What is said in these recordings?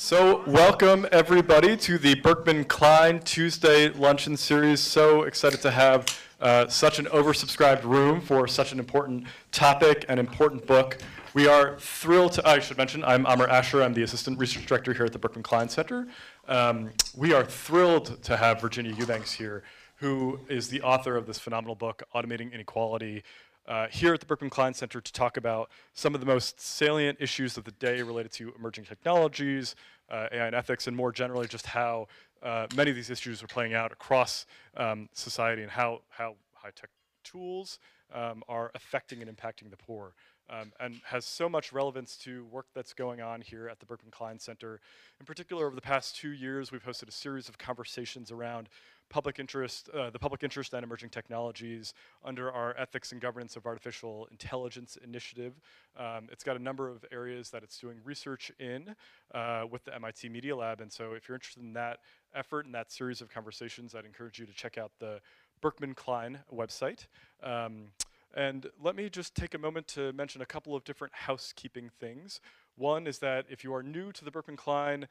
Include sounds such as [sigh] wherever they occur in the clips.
So, welcome everybody to the Berkman Klein Tuesday Luncheon Series. So excited to have uh, such an oversubscribed room for such an important topic and important book. We are thrilled to, I should mention, I'm Amar Ashar. I'm the Assistant Research Director here at the Berkman Klein Center. Um, we are thrilled to have Virginia Eubanks here, who is the author of this phenomenal book, Automating Inequality, uh, here at the Berkman Klein Center to talk about some of the most salient issues of the day related to emerging technologies, uh, AI and ethics, and more generally just how uh, many of these issues are playing out across um, society and how, how high-tech tools um, are affecting and impacting the poor. Um, and has so much relevance to work that's going on here at the Berkman Klein Center. In particular, over the past two years, we've hosted a series of conversations around public interest, uh, the public interest and emerging technologies under our Ethics and Governance of Artificial Intelligence initiative. Um, it's got a number of areas that it's doing research in uh, with the MIT Media Lab, and so if you're interested in that effort and that series of conversations, I'd encourage you to check out the Berkman Klein website. Um, and let me just take a moment to mention a couple of different housekeeping things. One is that if you are new to the Berkman Klein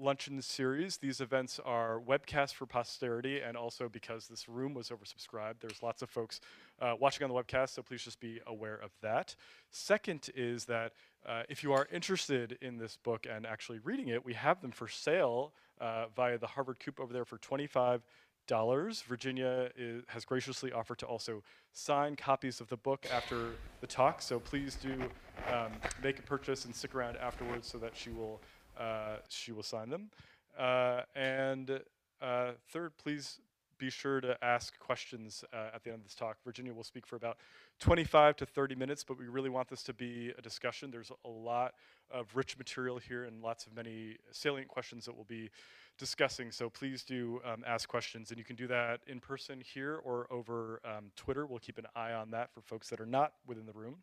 luncheon series. These events are webcast for posterity, and also because this room was oversubscribed, there's lots of folks uh, watching on the webcast, so please just be aware of that. Second is that uh, if you are interested in this book and actually reading it, we have them for sale uh, via the Harvard Coop over there for 25 dollars. Virginia is, has graciously offered to also sign copies of the book after the talk, so please do um, make a purchase and stick around afterwards so that she will she will sign them. Uh, and uh, third, please be sure to ask questions uh, at the end of this talk. Virginia will speak for about 25 to 30 minutes, but we really want this to be a discussion. There's a lot of rich material here and lots of many salient questions that we'll be discussing, so please do um, ask questions. And you can do that in person here or over um, Twitter. We'll keep an eye on that for folks that are not within the room.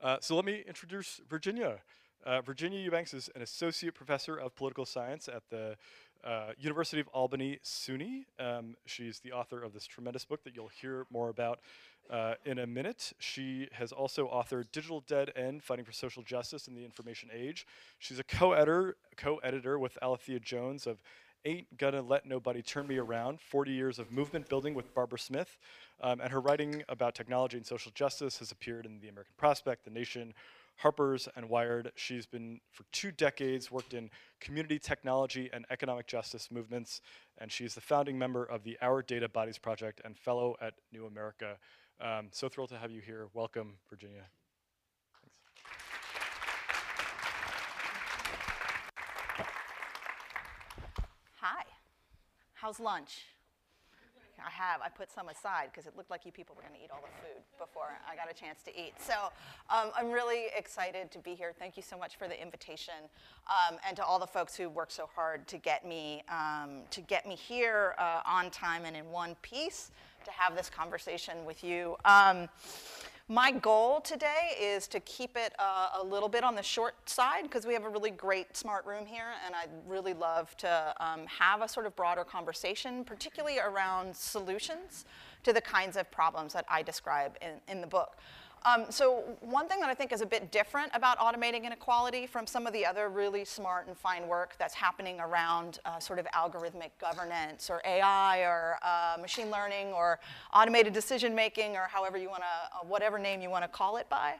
Uh, so let me introduce Virginia. Uh, Virginia Eubanks is an associate professor of political science at the uh, University of Albany SUNY. Um, she's the author of this tremendous book that you'll hear more about uh, in a minute. She has also authored Digital Dead End, Fighting for Social Justice in the Information Age. She's a co-editor co-editor with Alethia Jones of Ain't Gonna Let Nobody Turn Me Around, 40 Years of Movement Building with Barbara Smith. Um, and her writing about technology and social justice has appeared in The American Prospect, The Nation, Harper's and Wired. She's been, for two decades, worked in community technology and economic justice movements, and she's the founding member of the Our Data Bodies Project and fellow at New America. Um, so thrilled to have you here. Welcome, Virginia. Thanks. Hi. How's lunch? I have. I put some aside because it looked like you people were going to eat all the food before I got a chance to eat. So um, I'm really excited to be here. Thank you so much for the invitation, um, and to all the folks who worked so hard to get me um, to get me here uh, on time and in one piece to have this conversation with you. My goal today is to keep it uh, a little bit on the short side because we have a really great smart room here and I'd really love to um, have a sort of broader conversation, particularly around solutions to the kinds of problems that I describe in, in the book. Um, so one thing that I think is a bit different about automating inequality from some of the other really smart and fine work that's happening around uh, sort of algorithmic governance or AI or uh, machine learning or automated decision making or however you want to, uh, whatever name you want to call it by.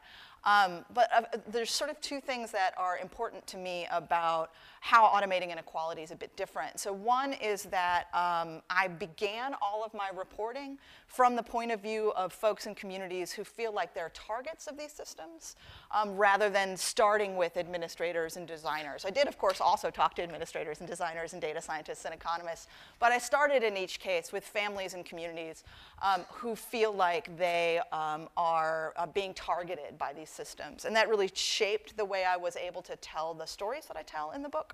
Um, but uh, there's sort of two things that are important to me about how automating inequality is a bit different. So one is that um, I began all of my reporting from the point of view of folks and communities who feel like they're targets of these systems, um, rather than starting with administrators and designers. I did, of course, also talk to administrators and designers and data scientists and economists, but I started in each case with families and communities um, who feel like they um, are uh, being targeted by these systems. And that really shaped the way I was able to tell the stories that I tell in the book.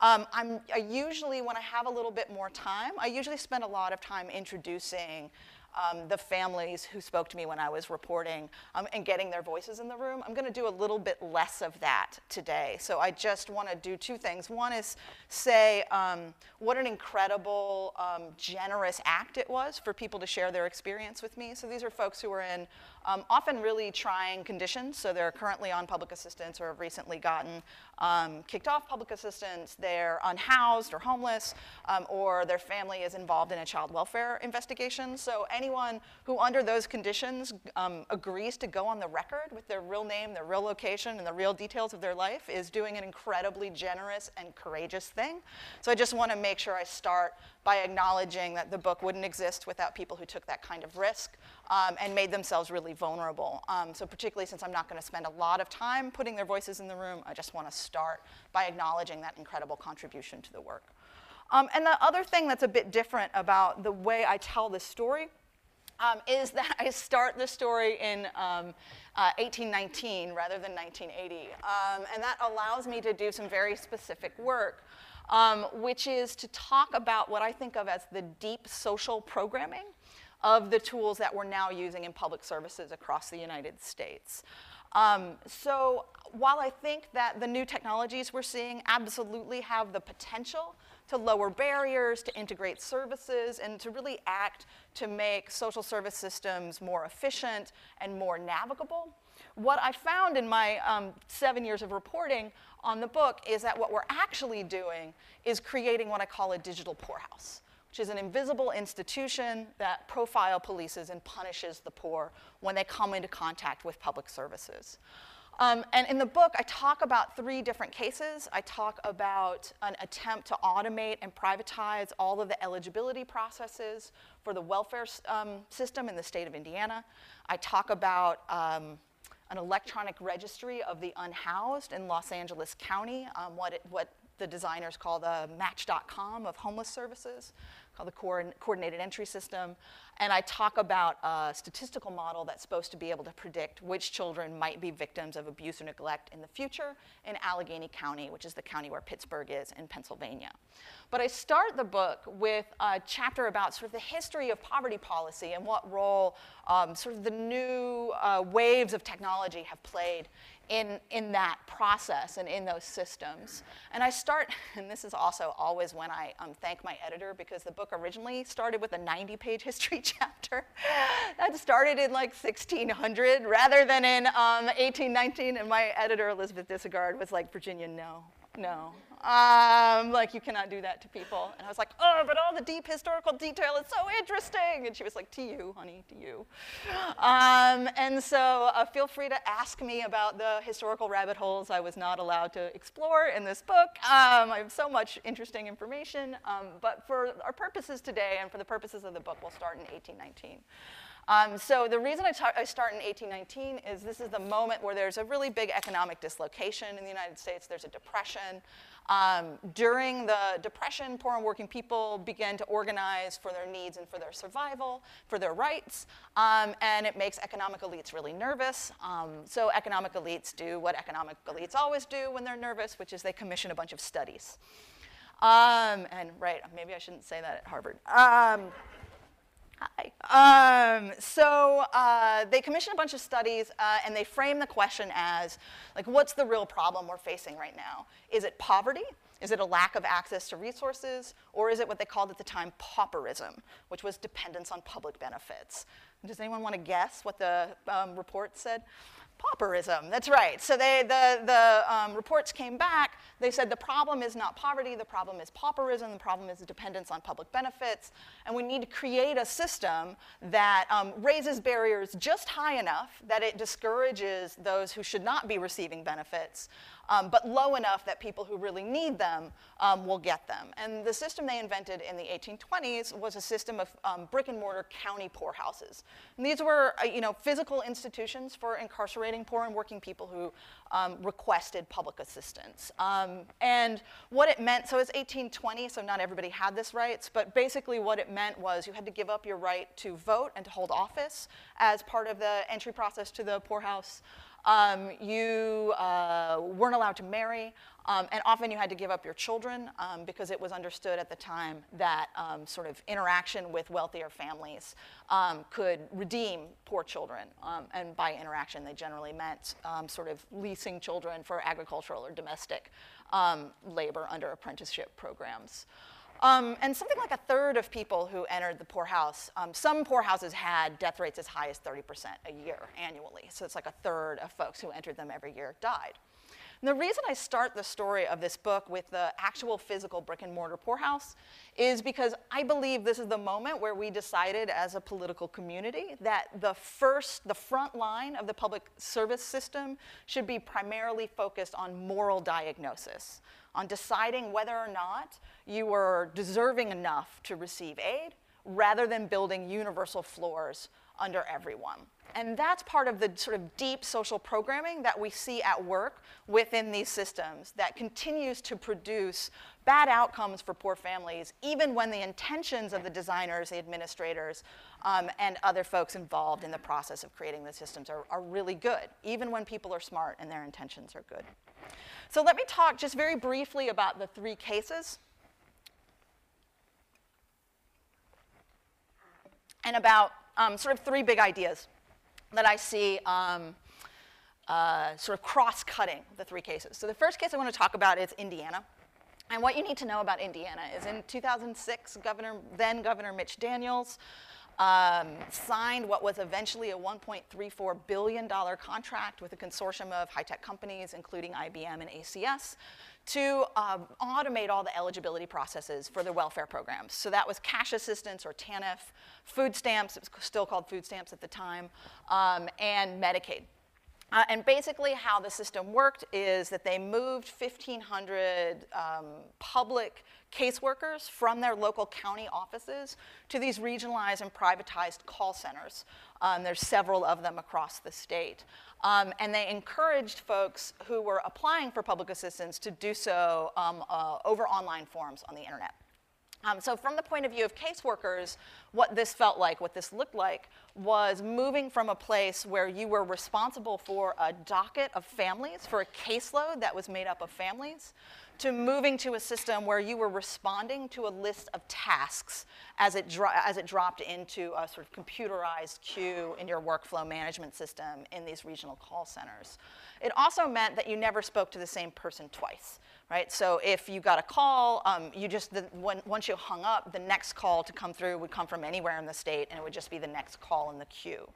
Um, I usually, when I have a little bit more time, I usually spend a lot of time introducing um, the families who spoke to me when I was reporting um, and getting their voices in the room. I'm going to do a little bit less of that today. So I just want to do two things. One is say um, what an incredible, um, generous act it was for people to share their experience with me. So these are folks who were in um, often really trying conditions. So they're currently on public assistance or have recently gotten um, kicked off public assistance. They're unhoused or homeless, um, or their family is involved in a child welfare investigation. So anyone who, under those conditions, um, agrees to go on the record with their real name, their real location, and the real details of their life is doing an incredibly generous and courageous thing. So I just want to make sure I start by acknowledging that the book wouldn't exist without people who took that kind of risk um, and made themselves really vulnerable. Um, so particularly since I'm not going to spend a lot of time putting their voices in the room, I just want to start by acknowledging that incredible contribution to the work. Um, and the other thing that's a bit different about the way I tell this story um, is [laughs] that I start the story in um, uh, 1819 rather than 1980. Um, and that allows me to do some very specific work, um, which is to talk about what I think of as the deep social programming of the tools that we're now using in public services across the United States. Um, so while I think that the new technologies we're seeing absolutely have the potential to lower barriers, to integrate services, and to really act to make social service systems more efficient and more navigable, what I found in my um, seven years of reporting on the book is that what we're actually doing is creating what I call a digital poorhouse which is an invisible institution that profile polices and punishes the poor when they come into contact with public services. Um, and in the book, I talk about three different cases. I talk about an attempt to automate and privatize all of the eligibility processes for the welfare um, system in the state of Indiana. I talk about um, an electronic registry of the unhoused in Los Angeles County, um, what, it, what the designers call the Match.com of homeless services called the Coordinated Entry System. And I talk about a statistical model that's supposed to be able to predict which children might be victims of abuse or neglect in the future in Allegheny County, which is the county where Pittsburgh is in Pennsylvania. But I start the book with a chapter about sort of the history of poverty policy and what role um, sort of the new uh, waves of technology have played in, in that process and in those systems. And I start, [laughs] and this is also always when I um, thank my editor because the book originally started with a 90 page [laughs] history chapter. that started in like 1600 rather than in um, 1819. And my editor, Elisabeth Dyssegaard, was like, Virginia, no, no, um, like, you cannot do that to people. And I was like, oh, but all the deep historical detail is so interesting. And she was like, to you, honey, to you. Um, and so uh, feel free to ask me about the historical rabbit holes I was not allowed to explore in this book. Um, I have so much interesting information. Um, but for our purposes today and for the purposes of the book, we'll start in 1819. Um, so the reason I, I, start in 1819 is this is the moment where there's a really big economic dislocation in the United States. There's a depression. Um, during the Depression, poor and working people began to organize for their needs and for their survival, for their rights, um, and it makes economic elites really nervous. Um, so economic elites do what economic elites always do when they're nervous, which is they commission a bunch of studies. Um, and right, maybe I shouldn't say that at Harvard. Hi. Um, so uh, they commissioned a bunch of studies uh, and they frame the question as, like, what's the real problem we're facing right now? Is it poverty? Is it a lack of access to resources? Or is it what they called at the time pauperism, which was dependence on public benefits? Does anyone want to guess what the um, report said? Pauperism. That's right. So they, the, the um, reports came back. They said the problem is not poverty, the problem is pauperism, the problem is dependence on public benefits, and we need to create a system that um, raises barriers just high enough that it discourages those who should not be receiving benefits, um, but low enough that people who really need them um, will get them. And the system they invented in the 1820s was a system of um, brick and mortar county poorhouses. And these were, uh, you know, physical institutions for incarcerating poor and working people who um, requested public assistance. Um, and what it meant, so it's 1820, so not everybody had this rights, but basically what it meant was you had to give up your right to vote and to hold office as part of the entry process to the poorhouse. Um, you uh, weren't allowed to marry, um, and often you had to give up your children um, because it was understood at the time that um, sort of interaction with wealthier families um, could redeem poor children. Um, and by interaction, they generally meant sort of leasing children for agricultural or domestic labor under apprenticeship programs. Um, and something like a third of people who entered the poorhouse, um, some poorhouses had death rates as high as 30% a year annually. So it's like a third of folks who entered them every year died. And the reason I start the story of this book with the actual physical brick and mortar poorhouse is because I believe this is the moment where we decided as a political community that the first, the front line of the public service system should be primarily focused on moral diagnosis, on deciding whether or not you were deserving enough to receive aid rather than building universal floors under everyone. And that's part of the sort of deep social programming that we see at work within these systems that continues to produce bad outcomes for poor families, even when the intentions of the designers, the administrators, um, and other folks involved in the process of creating the systems are, are really good, even when people are smart and their intentions are good. So let me talk just very briefly about the three cases and about um, sort of three big ideas that I see um, uh, sort of cross-cutting the three cases. So the first case I want to talk about is Indiana. And what you need to know about Indiana is in 2006, Governor, then Governor Mitch Daniels um, signed what was eventually a $1.34 billion contract with a consortium of high-tech companies, including IBM and ACS, to um, automate all the eligibility processes for the welfare programs. So that was cash assistance or TANF, food stamps, it was still called food stamps at the time, um, and Medicaid. Uh, and basically how the system worked is that they moved 1,500 um, public caseworkers from their local county offices to these regionalized and privatized call centers. Um, there's several of them across the state. Um, and they encouraged folks who were applying for public assistance to do so um, uh, over online forms on the internet. Um, so from the point of view of caseworkers, what this felt like, what this looked like, was moving from a place where you were responsible for a docket of families, for a caseload that was made up of families, to moving to a system where you were responding to a list of tasks as it, as it dropped into a sort of computerized queue in your workflow management system in these regional call centers. It also meant that you never spoke to the same person twice, right? So if you got a call, um, you just, the, when, once you hung up, the next call to come through would come from anywhere in the state and it would just be the next call in the queue.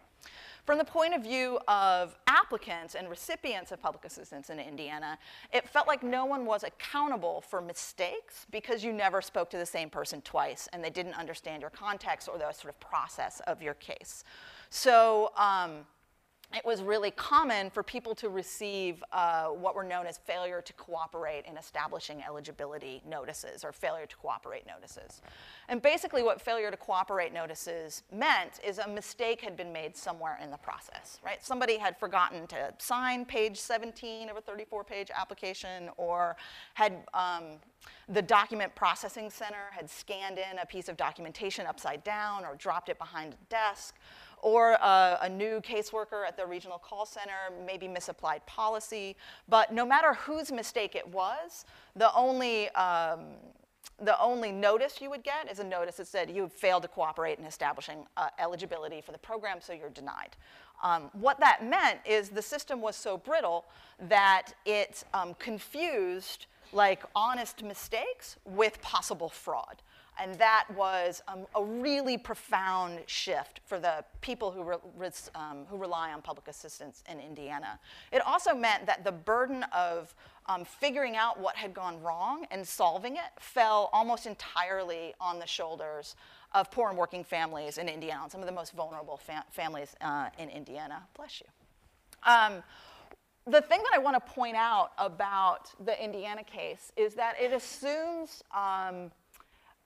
From the point of view of applicants and recipients of public assistance in Indiana, it felt like no one was accountable for mistakes because you never spoke to the same person twice and they didn't understand your context or the sort of process of your case. So um, it was really common for people to receive uh, what were known as failure to cooperate in establishing eligibility notices or failure to cooperate notices. And basically what failure to cooperate notices meant is a mistake had been made somewhere in the process, right? Somebody had forgotten to sign page 17 of a 34-page application or had um, the document processing center had scanned in a piece of documentation upside down or dropped it behind a desk or a, a, new caseworker at the regional call center maybe misapplied policy. But no matter whose mistake it was, the only, um, the only notice you would get is a notice that said you failed to cooperate in establishing uh, eligibility for the program, so you're denied. Um, what that meant is the system was so brittle that it um, confused like honest mistakes with possible fraud. And that was um, a really profound shift for the people who, re um, who rely on public assistance in Indiana. It also meant that the burden of um, figuring out what had gone wrong and solving it fell almost entirely on the shoulders of poor and working families in Indiana, some of the most vulnerable fam families uh, in Indiana. Bless you. Um, the thing that I want to point out about the Indiana case is that it assumes um,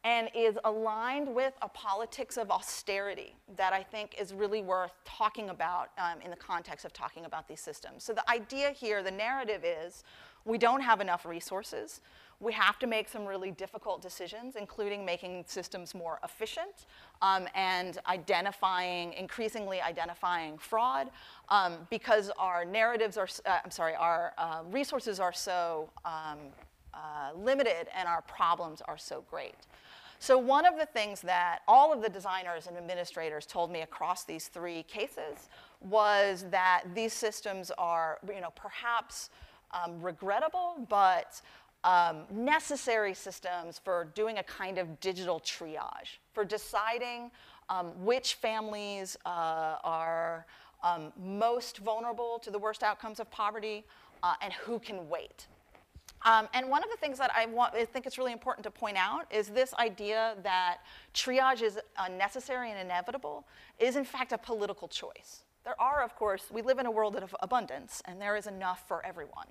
and is aligned with a politics of austerity that I think is really worth talking about um, in the context of talking about these systems. So the idea here, the narrative is we don't have enough resources. We have to make some really difficult decisions, including making systems more efficient um, and identifying, increasingly identifying fraud um, because our narratives are, uh, I'm sorry, our uh, resources are so um, uh, limited and our problems are so great. So one of the things that all of the designers and administrators told me across these three cases was that these systems are, you know, perhaps um, regrettable, but um, necessary systems for doing a kind of digital triage, for deciding um, which families uh, are um, most vulnerable to the worst outcomes of poverty uh, and who can wait. Um, and one of the things that I, want, I think it's really important to point out is this idea that triage is unnecessary and inevitable is in fact a political choice. There are, of course, we live in a world of abundance, and there is enough for everyone.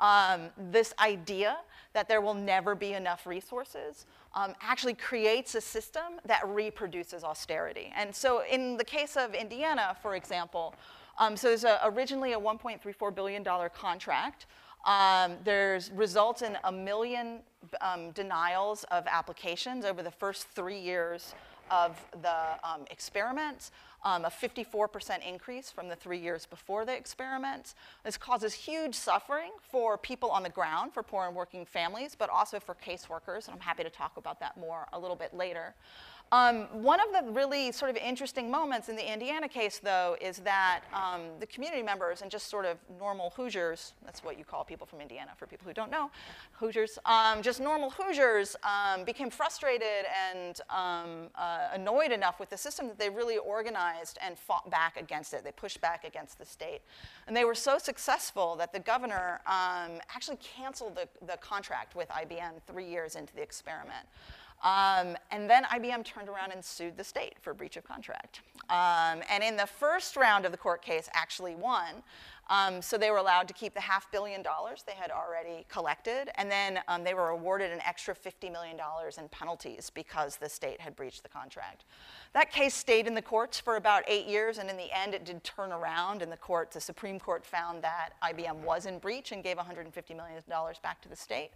Um, this idea that there will never be enough resources um, actually creates a system that reproduces austerity. And so, in the case of Indiana, for example, um, so there's a, originally a $1.34 billion contract. Um, there's results in a million um, denials of applications over the first three years of the um, experiment, um, a 54% increase from the three years before the experiment. This causes huge suffering for people on the ground, for poor and working families, but also for caseworkers, and I'm happy to talk about that more a little bit later. Um, one of the really sort of interesting moments in the Indiana case, though, is that um, the community members and just sort of normal Hoosiers, that's what you call people from Indiana for people who don't know, Hoosiers, um, just normal Hoosiers um, became frustrated and um, uh, annoyed enough with the system that they really organized and fought back against it. They pushed back against the state. And they were so successful that the governor um, actually canceled the, the contract with IBM three years into the experiment. Um, and then IBM turned around and sued the state for breach of contract. Um, and in the first round of the court case, actually won. Um, so they were allowed to keep the half billion dollars they had already collected, and then um, they were awarded an extra $50 million in penalties because the state had breached the contract. That case stayed in the courts for about eight years, and in the end, it did turn around, and the court, the Supreme Court, found that IBM was in breach and gave $150 million back to the state.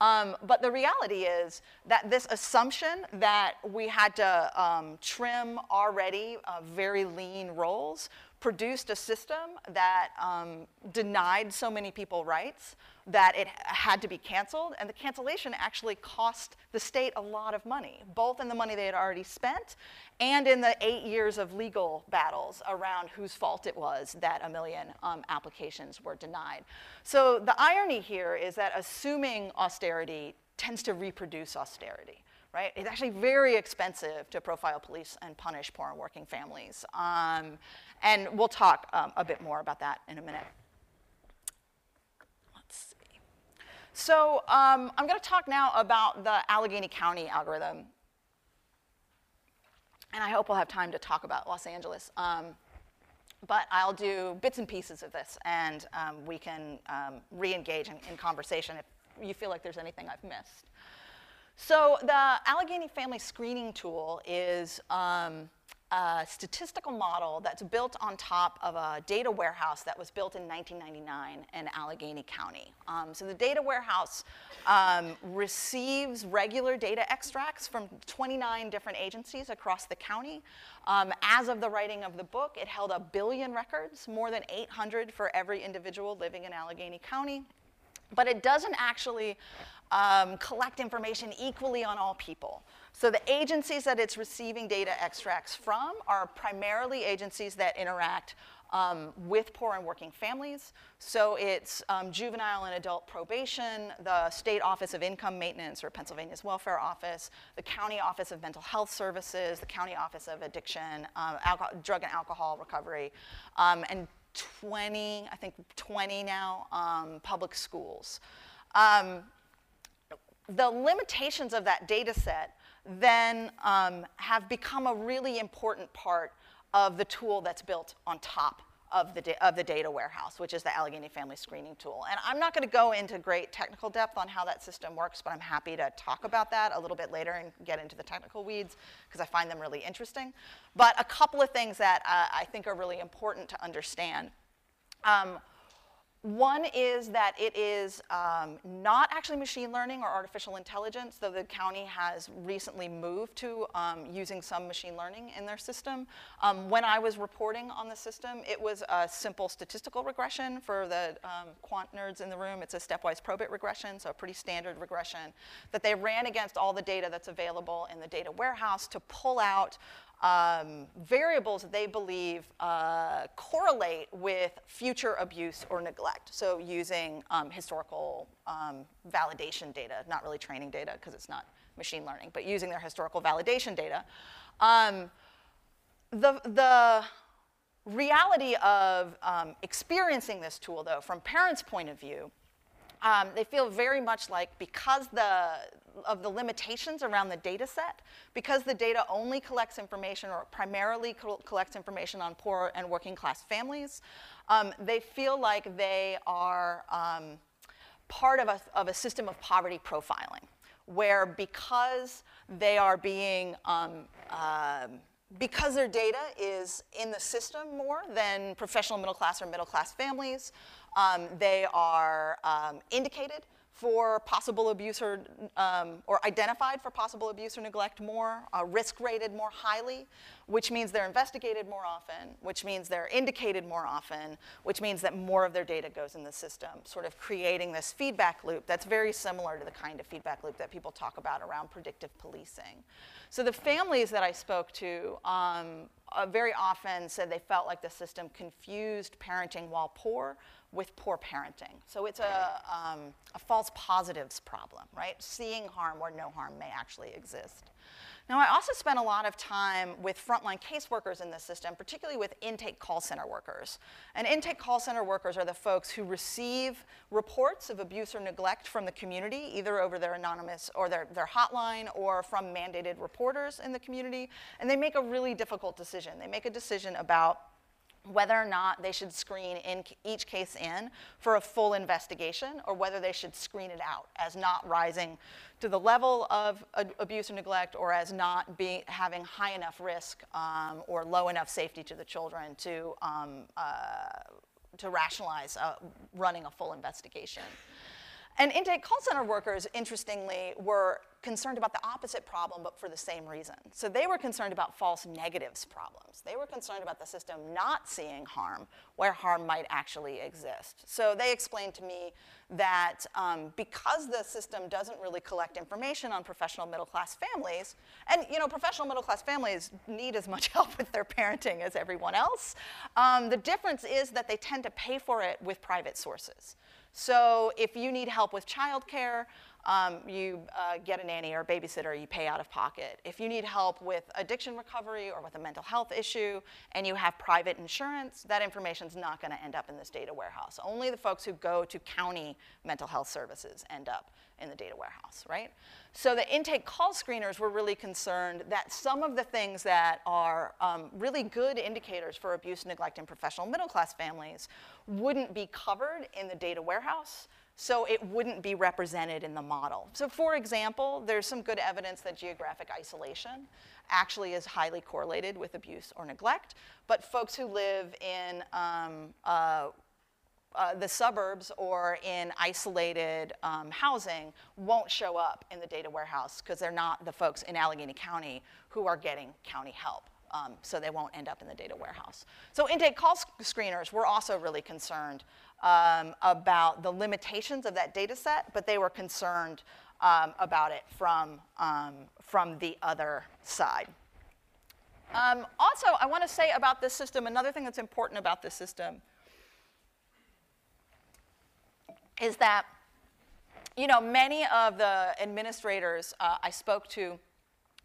Um, but the reality is that this assumption that we had to um, trim already uh, very lean rolls produced a system that um, denied so many people rights that it had to be canceled. And the cancellation actually cost the state a lot of money, both in the money they had already spent and in the eight years of legal battles around whose fault it was that a million um, applications were denied. So the irony here is that assuming austerity tends to reproduce austerity right? It's actually very expensive to profile police and punish poor and working families. Um, and we'll talk um, a bit more about that in a minute. Let's see. So um, I'm going to talk now about the Allegheny County algorithm. And I hope we'll have time to talk about Los Angeles. Um, but I'll do bits and pieces of this, and um, we can um, re-engage in, in conversation if you feel like there's anything I've missed. So the Allegheny Family Screening Tool is um, a statistical model that's built on top of a data warehouse that was built in 1999 in Allegheny County. Um, so the data warehouse um, receives regular data extracts from 29 different agencies across the county. Um, as of the writing of the book, it held a billion records, more than 800 for every individual living in Allegheny County. But it doesn't actually um, collect information equally on all people. So the agencies that it's receiving data extracts from are primarily agencies that interact um, with poor and working families. So it's um, juvenile and adult probation, the State Office of Income Maintenance or Pennsylvania's Welfare Office, the County Office of Mental Health Services, the County Office of Addiction, um, alcohol, Drug and Alcohol Recovery, um, and 20, I think 20 now, um, public schools. Um, the limitations of that data set then um, have become a really important part of the tool that's built on top of the, of the data warehouse, which is the Allegheny Family Screening Tool. And I'm not going to go into great technical depth on how that system works, but I'm happy to talk about that a little bit later and get into the technical weeds because I find them really interesting. But a couple of things that uh, I think are really important to understand. Um, one is that it is um, not actually machine learning or artificial intelligence, though the county has recently moved to um, using some machine learning in their system. Um, when I was reporting on the system, it was a simple statistical regression for the um, quant nerds in the room. It's a stepwise probit regression, so a pretty standard regression that they ran against all the data that's available in the data warehouse to pull out um, variables that they believe uh, correlate with future abuse or neglect. So using um, historical um, validation data, not really training data because it's not machine learning, but using their historical validation data. Um, the, the reality of um, experiencing this tool, though, from parents' point of view, um, they feel very much like because the, of the limitations around the data set, because the data only collects information or primarily co collects information on poor and working class families, um, they feel like they are um, part of a, of a system of poverty profiling, where because they are being um, uh, because their data is in the system more than professional middle class or middle class families, um, they are um, indicated for possible abuse or, um, or identified for possible abuse or neglect more, uh, risk rated more highly, which means they're investigated more often, which means they're indicated more often, which means that more of their data goes in the system, sort of creating this feedback loop that's very similar to the kind of feedback loop that people talk about around predictive policing. So the families that I spoke to um, uh, very often said they felt like the system confused parenting while poor with poor parenting. So it's a, um, a false positives problem, right? Seeing harm where no harm may actually exist. Now, I also spent a lot of time with frontline caseworkers in the system, particularly with intake call center workers. And intake call center workers are the folks who receive reports of abuse or neglect from the community, either over their anonymous or their, their hotline or from mandated reporters in the community. And they make a really difficult decision. They make a decision about whether or not they should screen in each case in for a full investigation or whether they should screen it out as not rising to the level of abuse or neglect or as not having high enough risk um, or low enough safety to the children to, um, uh, to rationalize uh, running a full investigation. And intake call center workers, interestingly, were concerned about the opposite problem, but for the same reason. So they were concerned about false negatives problems. They were concerned about the system not seeing harm where harm might actually exist. So they explained to me that um, because the system doesn't really collect information on professional middle class families, and you know, professional middle class families need as much [laughs] help with their parenting as everyone else, um, the difference is that they tend to pay for it with private sources. So if you need help with childcare, um, you uh, get a nanny or a babysitter, you pay out of pocket. If you need help with addiction recovery or with a mental health issue and you have private insurance, that information is not going to end up in this data warehouse. Only the folks who go to county mental health services end up in the data warehouse, right? So the intake call screeners were really concerned that some of the things that are um, really good indicators for abuse, neglect and professional middle class families wouldn't be covered in the data warehouse so it wouldn't be represented in the model. So for example, there's some good evidence that geographic isolation actually is highly correlated with abuse or neglect, but folks who live in um, uh, uh, the suburbs or in isolated um, housing won't show up in the data warehouse because they're not the folks in Allegheny County who are getting county help. Um, so they won't end up in the data warehouse. So intake call sc screeners were also really concerned um, about the limitations of that data set, but they were concerned um, about it from, um, from the other side. Um, also, I want to say about this system, another thing that's important about this system is that, you know, many of the administrators uh, I spoke to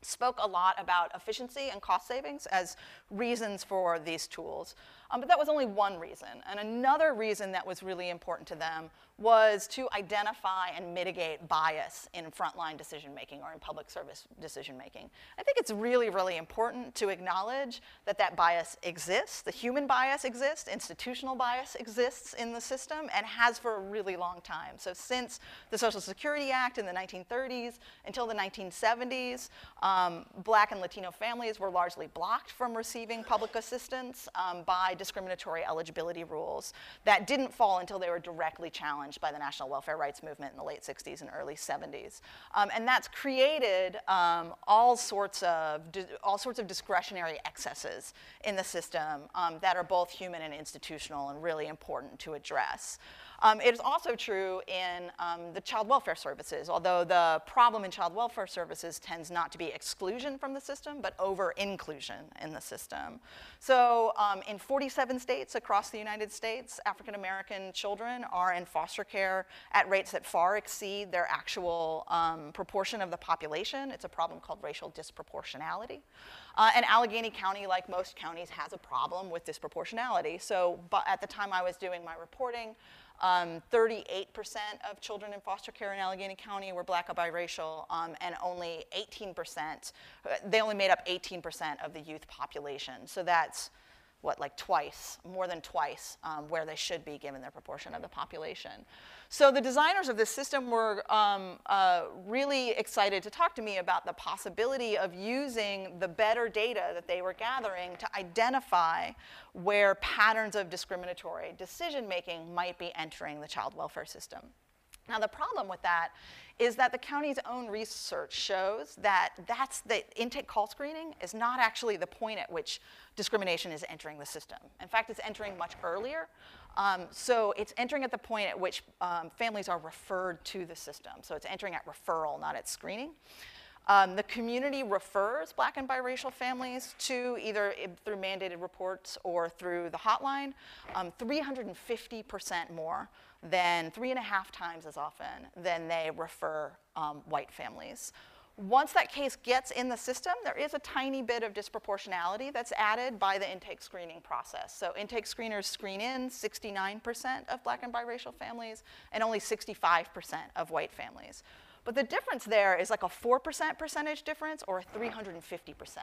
spoke a lot about efficiency and cost savings as reasons for these tools. Um, but that was only one reason. And another reason that was really important to them was to identify and mitigate bias in frontline decision making or in public service decision making. I think it's really, really important to acknowledge that that bias exists. The human bias exists, institutional bias exists in the system, and has for a really long time. So since the Social Security Act in the 1930s until the 1970s, um, black and Latino families were largely blocked from receiving public assistance um, by discriminatory eligibility rules that didn't fall until they were directly challenged by the national welfare rights movement in the late 60s and early 70s. Um, and that's created um, all, sorts of all sorts of discretionary excesses in the system um, that are both human and institutional and really important to address. Um, it is also true in um, the child welfare services, although the problem in child welfare services tends not to be exclusion from the system, but over inclusion in the system. So um, in 47 states across the United States, African American children are in foster care at rates that far exceed their actual um, proportion of the population. It's a problem called racial disproportionality. Uh, and Allegheny County, like most counties, has a problem with disproportionality. So but at the time I was doing my reporting, 38% um, of children in foster care in Allegheny County were black or biracial, um, and only 18%, uh, they only made up 18% of the youth population. So that's what, like twice, more than twice, um, where they should be given their proportion of the population. So the designers of this system were um, uh, really excited to talk to me about the possibility of using the better data that they were gathering to identify where patterns of discriminatory decision making might be entering the child welfare system. Now, the problem with that is that the county's own research shows that that's the intake call screening is not actually the point at which discrimination is entering the system. In fact, it's entering much earlier. Um, so it's entering at the point at which um, families are referred to the system. So it's entering at referral, not at screening. Um, the community refers black and biracial families to either through mandated reports or through the hotline, 350% um, more than three and a half times as often than they refer um, white families. Once that case gets in the system, there is a tiny bit of disproportionality that's added by the intake screening process. So intake screeners screen in 69% of black and biracial families and only 65% of white families. But the difference there is like a 4% percentage difference or a 350%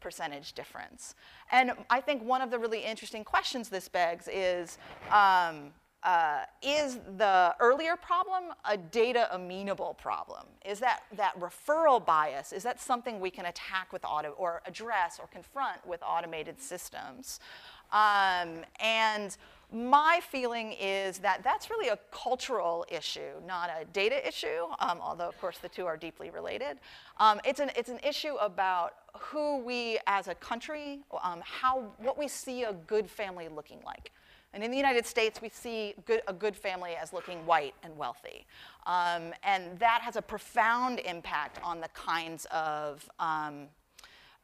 percentage difference. And I think one of the really interesting questions this begs is, um, uh, is the earlier problem a data amenable problem? Is that, that referral bias, is that something we can attack with auto or address or confront with automated systems? Um, and my feeling is that that's really a cultural issue, not a data issue, um, although of course the two are deeply related. Um, it's, an, it's an issue about who we as a country, um, how, what we see a good family looking like. And in the United States, we see good, a good family as looking white and wealthy. Um, and that has a profound impact on the kinds of um,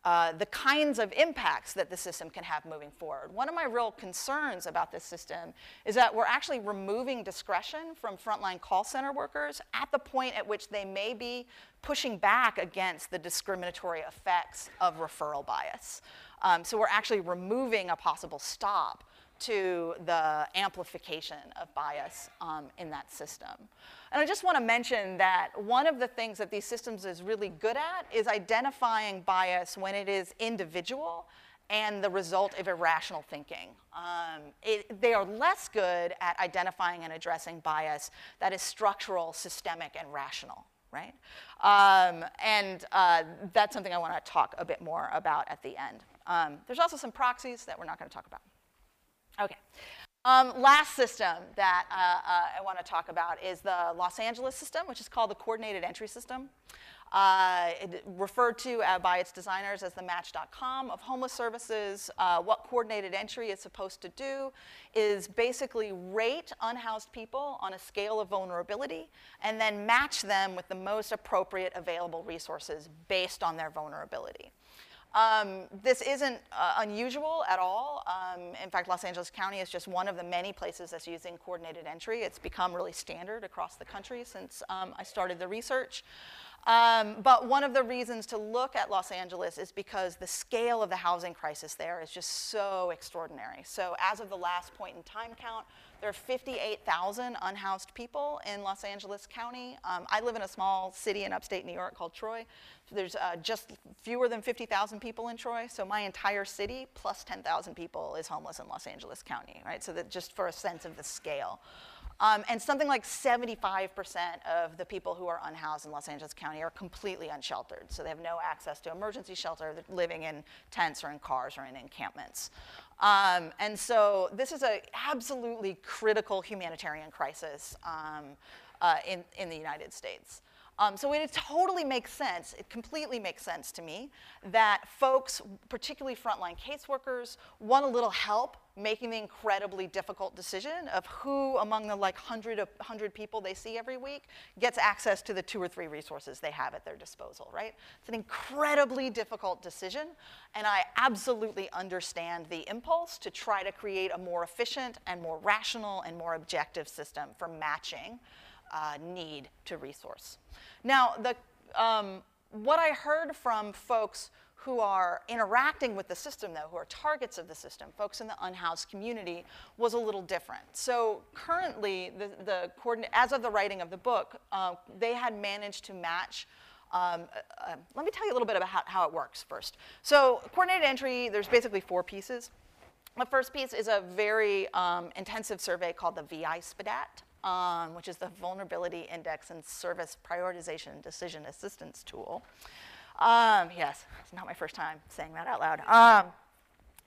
uh, the kinds of impacts that the system can have moving forward. One of my real concerns about this system is that we're actually removing discretion from frontline call center workers at the point at which they may be pushing back against the discriminatory effects of referral bias. Um, so we're actually removing a possible stop to the amplification of bias um, in that system. And I just want to mention that one of the things that these systems is really good at is identifying bias when it is individual and the result of irrational thinking. Um, it, they are less good at identifying and addressing bias that is structural, systemic, and rational, right? Um, and uh, that's something I want to talk a bit more about at the end. Um, there's also some proxies that we're not going to talk about. Okay. Um, last system that uh, uh, I want to talk about is the Los Angeles system, which is called the Coordinated Entry System. Uh, referred to uh, by its designers as the Match.com of homeless services. Uh, what coordinated entry is supposed to do is basically rate unhoused people on a scale of vulnerability and then match them with the most appropriate available resources based on their vulnerability. Um, this isn't uh, unusual at all. Um, in fact, Los Angeles County is just one of the many places that's using coordinated entry. It's become really standard across the country since um, I started the research. Um, but one of the reasons to look at Los Angeles is because the scale of the housing crisis there is just so extraordinary. So as of the last point in time count, there are 58,000 unhoused people in Los Angeles County. Um, I live in a small city in upstate New York called Troy. There's uh, just fewer than 50,000 people in Troy, so my entire city plus 10,000 people is homeless in Los Angeles County, right? So that just for a sense of the scale. Um, and something like 75% of the people who are unhoused in Los Angeles County are completely unsheltered. So they have no access to emergency shelter. They're living in tents or in cars or in encampments. Um, and so this is an absolutely critical humanitarian crisis um, uh, in, in the United States. Um, so it totally makes sense, it completely makes sense to me that folks, particularly frontline caseworkers, want a little help making the incredibly difficult decision of who among the like 100, of 100 people they see every week gets access to the two or three resources they have at their disposal, right? It's an incredibly difficult decision, and I absolutely understand the impulse to try to create a more efficient and more rational and more objective system for matching uh, need to resource. Now, the, um, what I heard from folks who are interacting with the system, though, who are targets of the system, folks in the unhoused community, was a little different. So currently, the, the as of the writing of the book, uh, they had managed to match um, uh, uh, let me tell you a little bit about how, how, it works first. So coordinated entry, there's basically four pieces. The first piece is a very um, intensive survey called the VI-SPDAT um, which is the Vulnerability Index and Service Prioritization Decision Assistance Tool. Um, yes, it's not my first time saying that out loud. Um,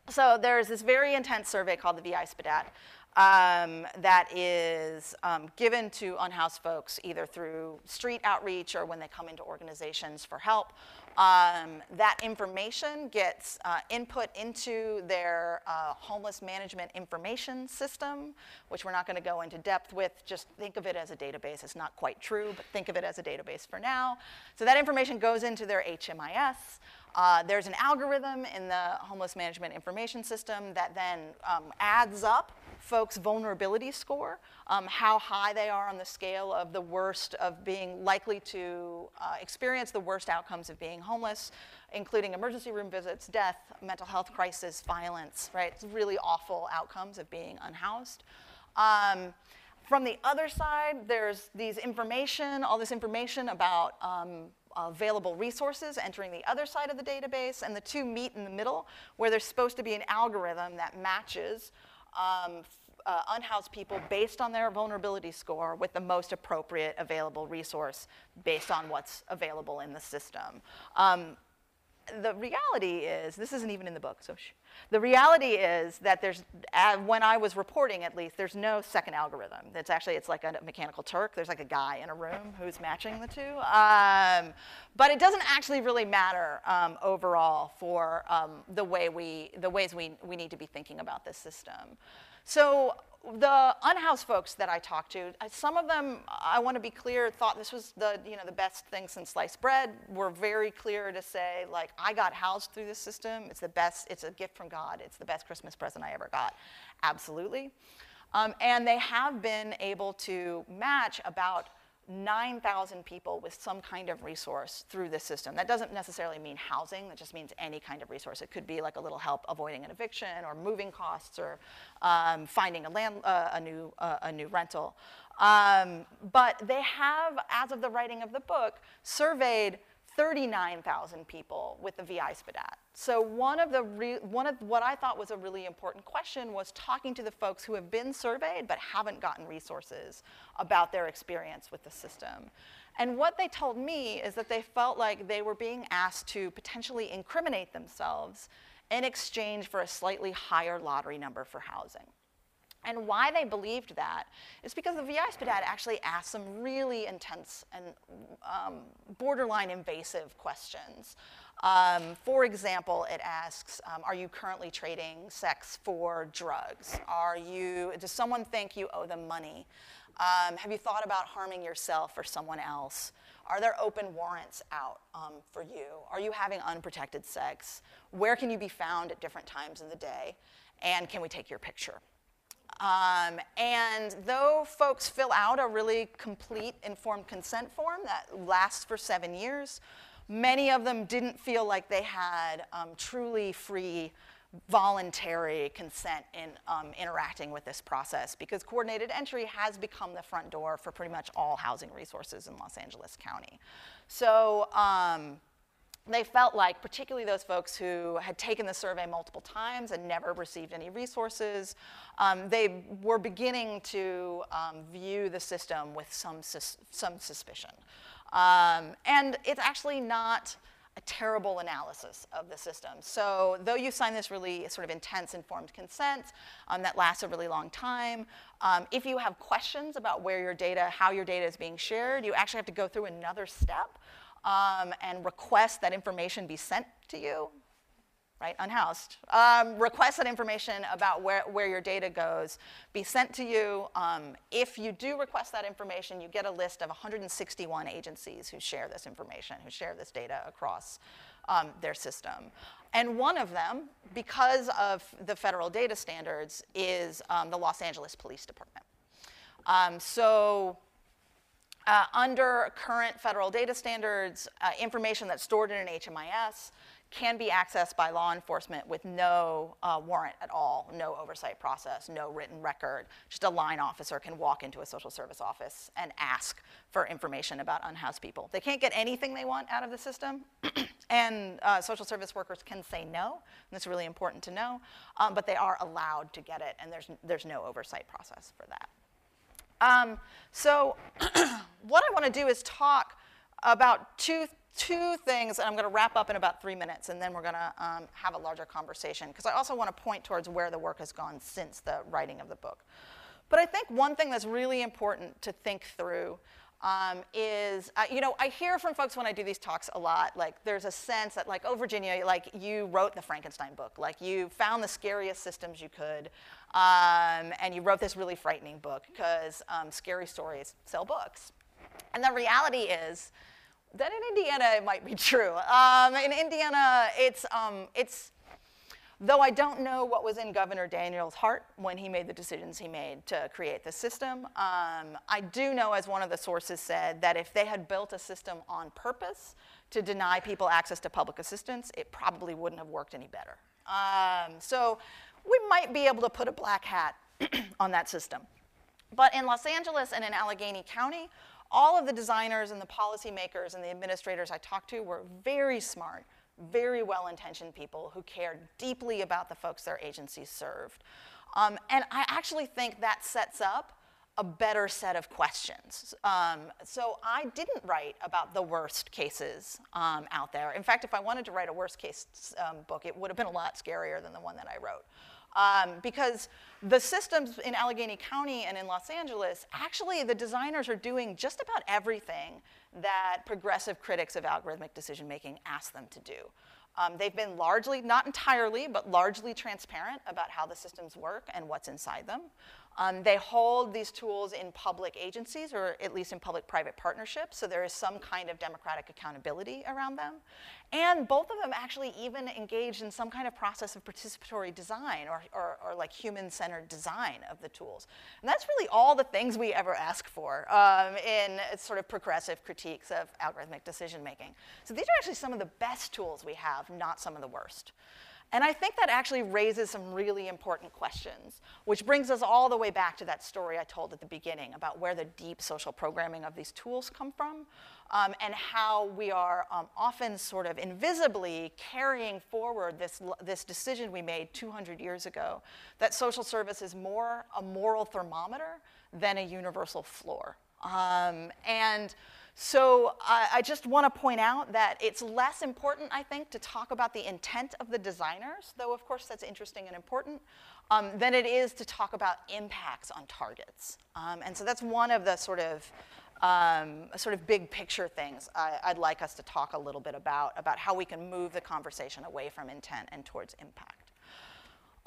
so there's this very intense survey called the VI-SPDAT um, that is um, given to unhoused folks either through street outreach or when they come into organizations for help. Um, that information gets uh, input into their uh, homeless management information system, which we're not going to go into depth with. Just think of it as a database. It's not quite true, but think of it as a database for now. So that information goes into their HMIS. Uh, there's an algorithm in the homeless management information system that then um, adds up folks' vulnerability score, um, how high they are on the scale of the worst of being likely to uh, experience the worst outcomes of being homeless, including emergency room visits, death, mental health crisis, violence, right? It's really awful outcomes of being unhoused. Um, from the other side, there's these information, all this information about um, available resources entering the other side of the database, and the two meet in the middle, where there's supposed to be an algorithm that matches um, uh, unhoused people based on their vulnerability score with the most appropriate available resource based on what's available in the system. Um, the reality is, this isn't even in the book, so the reality is that there's, uh, when I was reporting at least, there's no second algorithm. It's actually, it's like a mechanical Turk. There's like a guy in a room who's matching the two. Um, but it doesn't actually really matter um, overall for um, the, way we, the ways we, we need to be thinking about this system. So the unhoused folks that I talked to, some of them, I want to be clear, thought this was the, you know, the best thing since sliced bread. Were very clear to say, like, I got housed through this system. It's the best, it's a gift from God. It's the best Christmas present I ever got. Absolutely. Um, and they have been able to match about 9,000 people with some kind of resource through this system. That doesn't necessarily mean housing, that just means any kind of resource. It could be like a little help avoiding an eviction or moving costs or um, finding a, land, uh, a, new, uh, a new rental. Um, but they have, as of the writing of the book, surveyed 39,000 people with the VI-SPDAT. So one of the one of what I thought was a really important question was talking to the folks who have been surveyed but haven't gotten resources about their experience with the system. And what they told me is that they felt like they were being asked to potentially incriminate themselves in exchange for a slightly higher lottery number for housing. And why they believed that is because the VI-SPDAT actually asked some really intense and um, borderline invasive questions. Um, for example, it asks, um, are you currently trading sex for drugs? Are you, does someone think you owe them money? Um, have you thought about harming yourself or someone else? Are there open warrants out um, for you? Are you having unprotected sex? Where can you be found at different times in the day? And can we take your picture? Um, and though folks fill out a really complete informed consent form that lasts for seven years, many of them didn't feel like they had um, truly free voluntary consent in um, interacting with this process because coordinated entry has become the front door for pretty much all housing resources in Los Angeles County. So um, they felt like, particularly those folks who had taken the survey multiple times and never received any resources, um, they were beginning to um, view the system with some, sus some suspicion. Um, and it's actually not, a terrible analysis of the system. So though you sign this really sort of intense informed consent um, that lasts a really long time, um, if you have questions about where your data, how your data is being shared, you actually have to go through another step um, and request that information be sent to you right, unhoused, um, request that information about where, where your data goes be sent to you. Um, if you do request that information, you get a list of 161 agencies who share this information, who share this data across um, their system. And one of them, because of the federal data standards, is um, the Los Angeles Police Department. Um, so uh, under current federal data standards, uh, information that's stored in an HMIS can be accessed by law enforcement with no uh, warrant at all, no oversight process, no written record. Just a line officer can walk into a social service office and ask for information about unhoused people. They can't get anything they want out of the system, [clears throat] and uh, social service workers can say no, and that's really important to know, um, but they are allowed to get it, and there's, there's no oversight process for that. Um, so [clears throat] what I want to do is talk about two two things, and I'm going to wrap up in about three minutes, and then we're going to um, have a larger conversation, because I also want to point towards where the work has gone since the writing of the book. But I think one thing that's really important to think through um, is, uh, you know, I hear from folks when I do these talks a lot, like there's a sense that like, oh, Virginia, like you wrote the Frankenstein book, like you found the scariest systems you could, um, and you wrote this really frightening book because um, scary stories sell books. And the reality is, that in Indiana it might be [laughs] true. Um, in Indiana, it's, um, it's, though I don't know what was in Governor Daniels' heart when he made the decisions he made to create the system, um, I do know, as one of the sources said, that if they had built a system on purpose to deny people access to public assistance, it probably wouldn't have worked any better. Um, so we might be able to put a black hat [clears throat] on that system. But in Los Angeles and in Allegheny County, all of the designers and the policymakers and the administrators I talked to were very smart, very well-intentioned people who cared deeply about the folks their agencies served. Um, and I actually think that sets up a better set of questions. Um, so I didn't write about the worst cases um, out there. In fact, if I wanted to write a worst case um, book, it would have been a lot scarier than the one that I wrote. Um, because the systems in Allegheny County and in Los Angeles, actually the designers are doing just about everything that progressive critics of algorithmic decision making ask them to do. Um, they've been largely, not entirely, but largely transparent about how the systems work and what's inside them. Um, they hold these tools in public agencies or at least in public-private partnerships, so there is some kind of democratic accountability around them. And both of them actually even engaged in some kind of process of participatory design or, or, or like human-centered design of the tools. And that's really all the things we ever ask for um, in sort of progressive critiques of algorithmic decision making. So these are actually some of the best tools we have, not some of the worst. And I think that actually raises some really important questions, which brings us all the way back to that story I told at the beginning about where the deep social programming of these tools come from um, and how we are um, often sort of invisibly carrying forward this, this decision we made 200 years ago that social service is more a moral thermometer than a universal floor. Um, and so I, I just want to point out that it's less important, I think, to talk about the intent of the designers, though of course that's interesting and important, um, than it is to talk about impacts on targets. Um, and so that's one of the sort of um, sort of big picture things I, would like us to talk a little bit about, about how we can move the conversation away from intent and towards impact.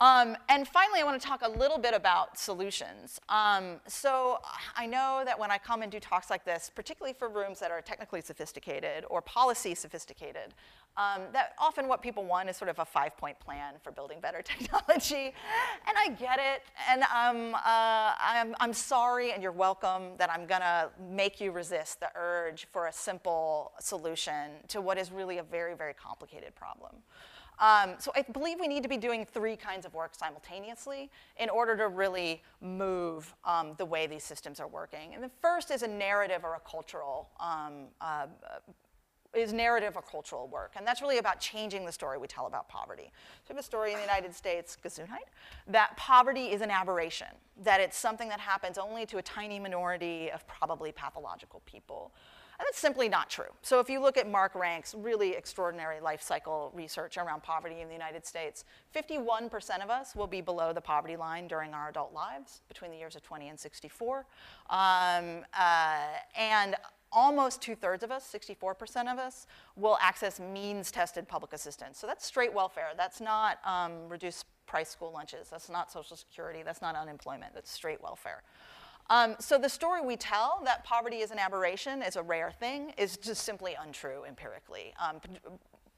Um, and finally, I want to talk a little bit about solutions. Um, so I know that when I come and do talks like this, particularly for rooms that are technically sophisticated or policy sophisticated, um, that often what people want is sort of a five-point plan for building better [laughs] technology. And I get it, and um, uh, I'm, I'm sorry and you're welcome that I'm gonna make you resist the urge for a simple solution to what is really a very, very complicated problem. Um, so I believe we need to be doing three kinds of work simultaneously in order to really move um, the way these systems are working. And the first is a narrative or a cultural um, uh, is narrative or cultural work. And that's really about changing the story we tell about poverty. So we have a story in the United States, Gesundheit, that poverty is an aberration, that it's something that happens only to a tiny minority of probably pathological people. And that's simply not true. So if you look at Mark Rank's really extraordinary life cycle research around poverty in the United States, 51% of us will be below the poverty line during our adult lives between the years of 20 and 64. Um, uh, and almost two thirds of us, 64% of us, will access means tested public assistance. So that's straight welfare. That's not um, reduced price school lunches. That's not Social Security. That's not unemployment. That's straight welfare. Um, so the story we tell that poverty is an aberration, is a rare thing, is just simply untrue empirically. Um,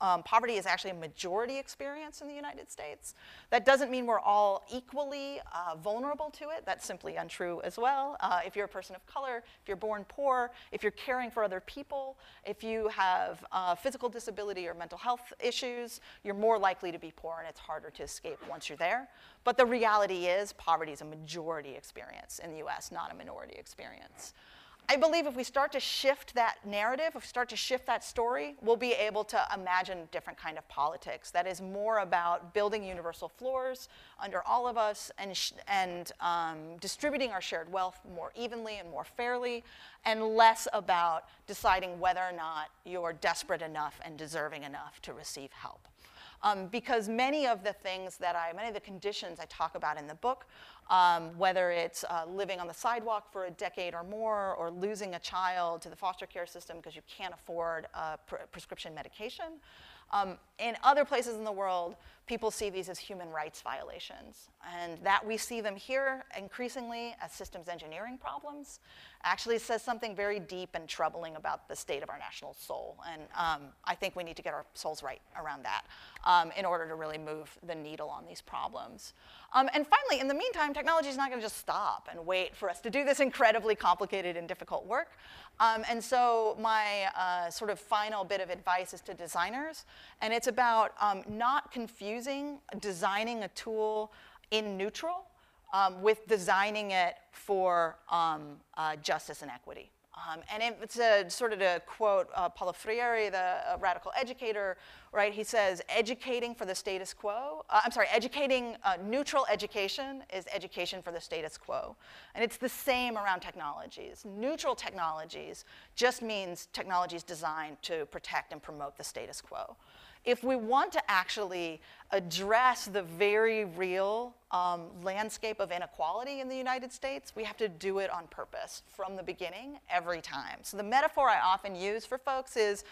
um, poverty is actually a majority experience in the United States. That doesn't mean we're all equally uh, vulnerable to it. That's simply untrue as well. Uh, if you're a person of color, if you're born poor, if you're caring for other people, if you have uh, physical disability or mental health issues, you're more likely to be poor and it's harder to escape once you're there. But the reality is poverty is a majority experience in the US, not a minority experience. I believe if we start to shift that narrative, if we start to shift that story, we'll be able to imagine different kind of politics that is more about building universal floors under all of us and, and um, distributing our shared wealth more evenly and more fairly, and less about deciding whether or not you're desperate enough and deserving enough to receive help. Um, because many of the things that I, many of the conditions I talk about in the book um, whether it's uh, living on the sidewalk for a decade or more, or losing a child to the foster care system because you can't afford uh, prescription medication. Um, in other places in the world, people see these as human rights violations. And that we see them here increasingly as systems engineering problems actually says something very deep and troubling about the state of our national soul. And um, I think we need to get our souls right around that um, in order to really move the needle on these problems. Um, and finally, in the meantime, technology is not going to just stop and wait for us to do this incredibly complicated and difficult work. Um, and so my uh, sort of final bit of advice is to designers, and it's about um, not confusing designing a tool in neutral um, with designing it for um, uh, justice and equity. Um, and it's a, sort of to quote uh, Paulo Freire, the uh, radical educator, right? He says, educating for the status quo, uh, I'm sorry, educating, uh, neutral education is education for the status quo. And it's the same around technologies. Neutral technologies just means technologies designed to protect and promote the status quo if we want to actually address the very real um, landscape of inequality in the United States, we have to do it on purpose from the beginning every time. So the metaphor I often use for folks is,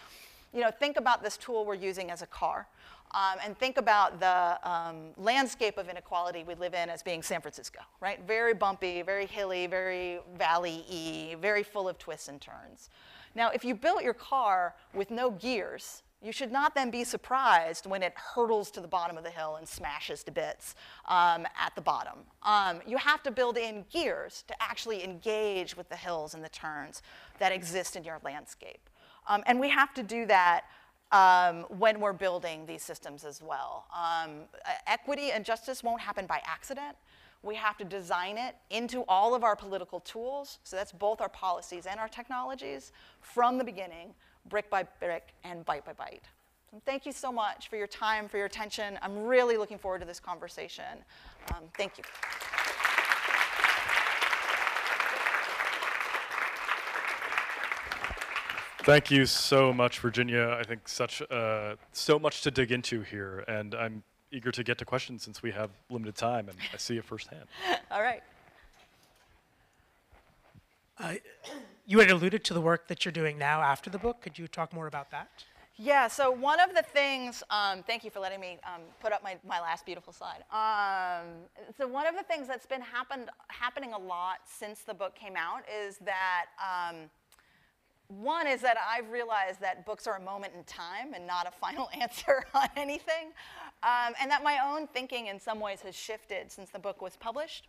you know, think about this tool we're using as a car. Um, and think about the um, landscape of inequality we live in as being San Francisco, right? Very bumpy, very hilly, very valley-y, very full of twists and turns. Now, if you built your car with no gears, you should not then be surprised when it hurtles to the bottom of the hill and smashes to bits um, at the bottom. Um, you have to build in gears to actually engage with the hills and the turns that exist in your landscape. Um, and we have to do that um, when we're building these systems as well. Um, equity and justice won't happen by accident. We have to design it into all of our political tools, so that's both our policies and our technologies, from the beginning brick by brick and bite by bite. So thank you so much for your time, for your attention. I'm really looking forward to this conversation. Um, thank you. Thank you so much, Virginia. I think such uh, so much to dig into here, and I'm eager to get to questions since we have limited time, and I see it firsthand. [laughs] All right. Uh, you had alluded to the work that you're doing now after the book. Could you talk more about that? Yeah, so one of the things, um, thank you for letting me um, put up my, my last beautiful slide. Um, so one of the things that's been happened, happening a lot since the book came out is that, um, one is that I've realized that books are a moment in time and not a [laughs] final answer on anything. Um, and that my own thinking in some ways has shifted since the book was published.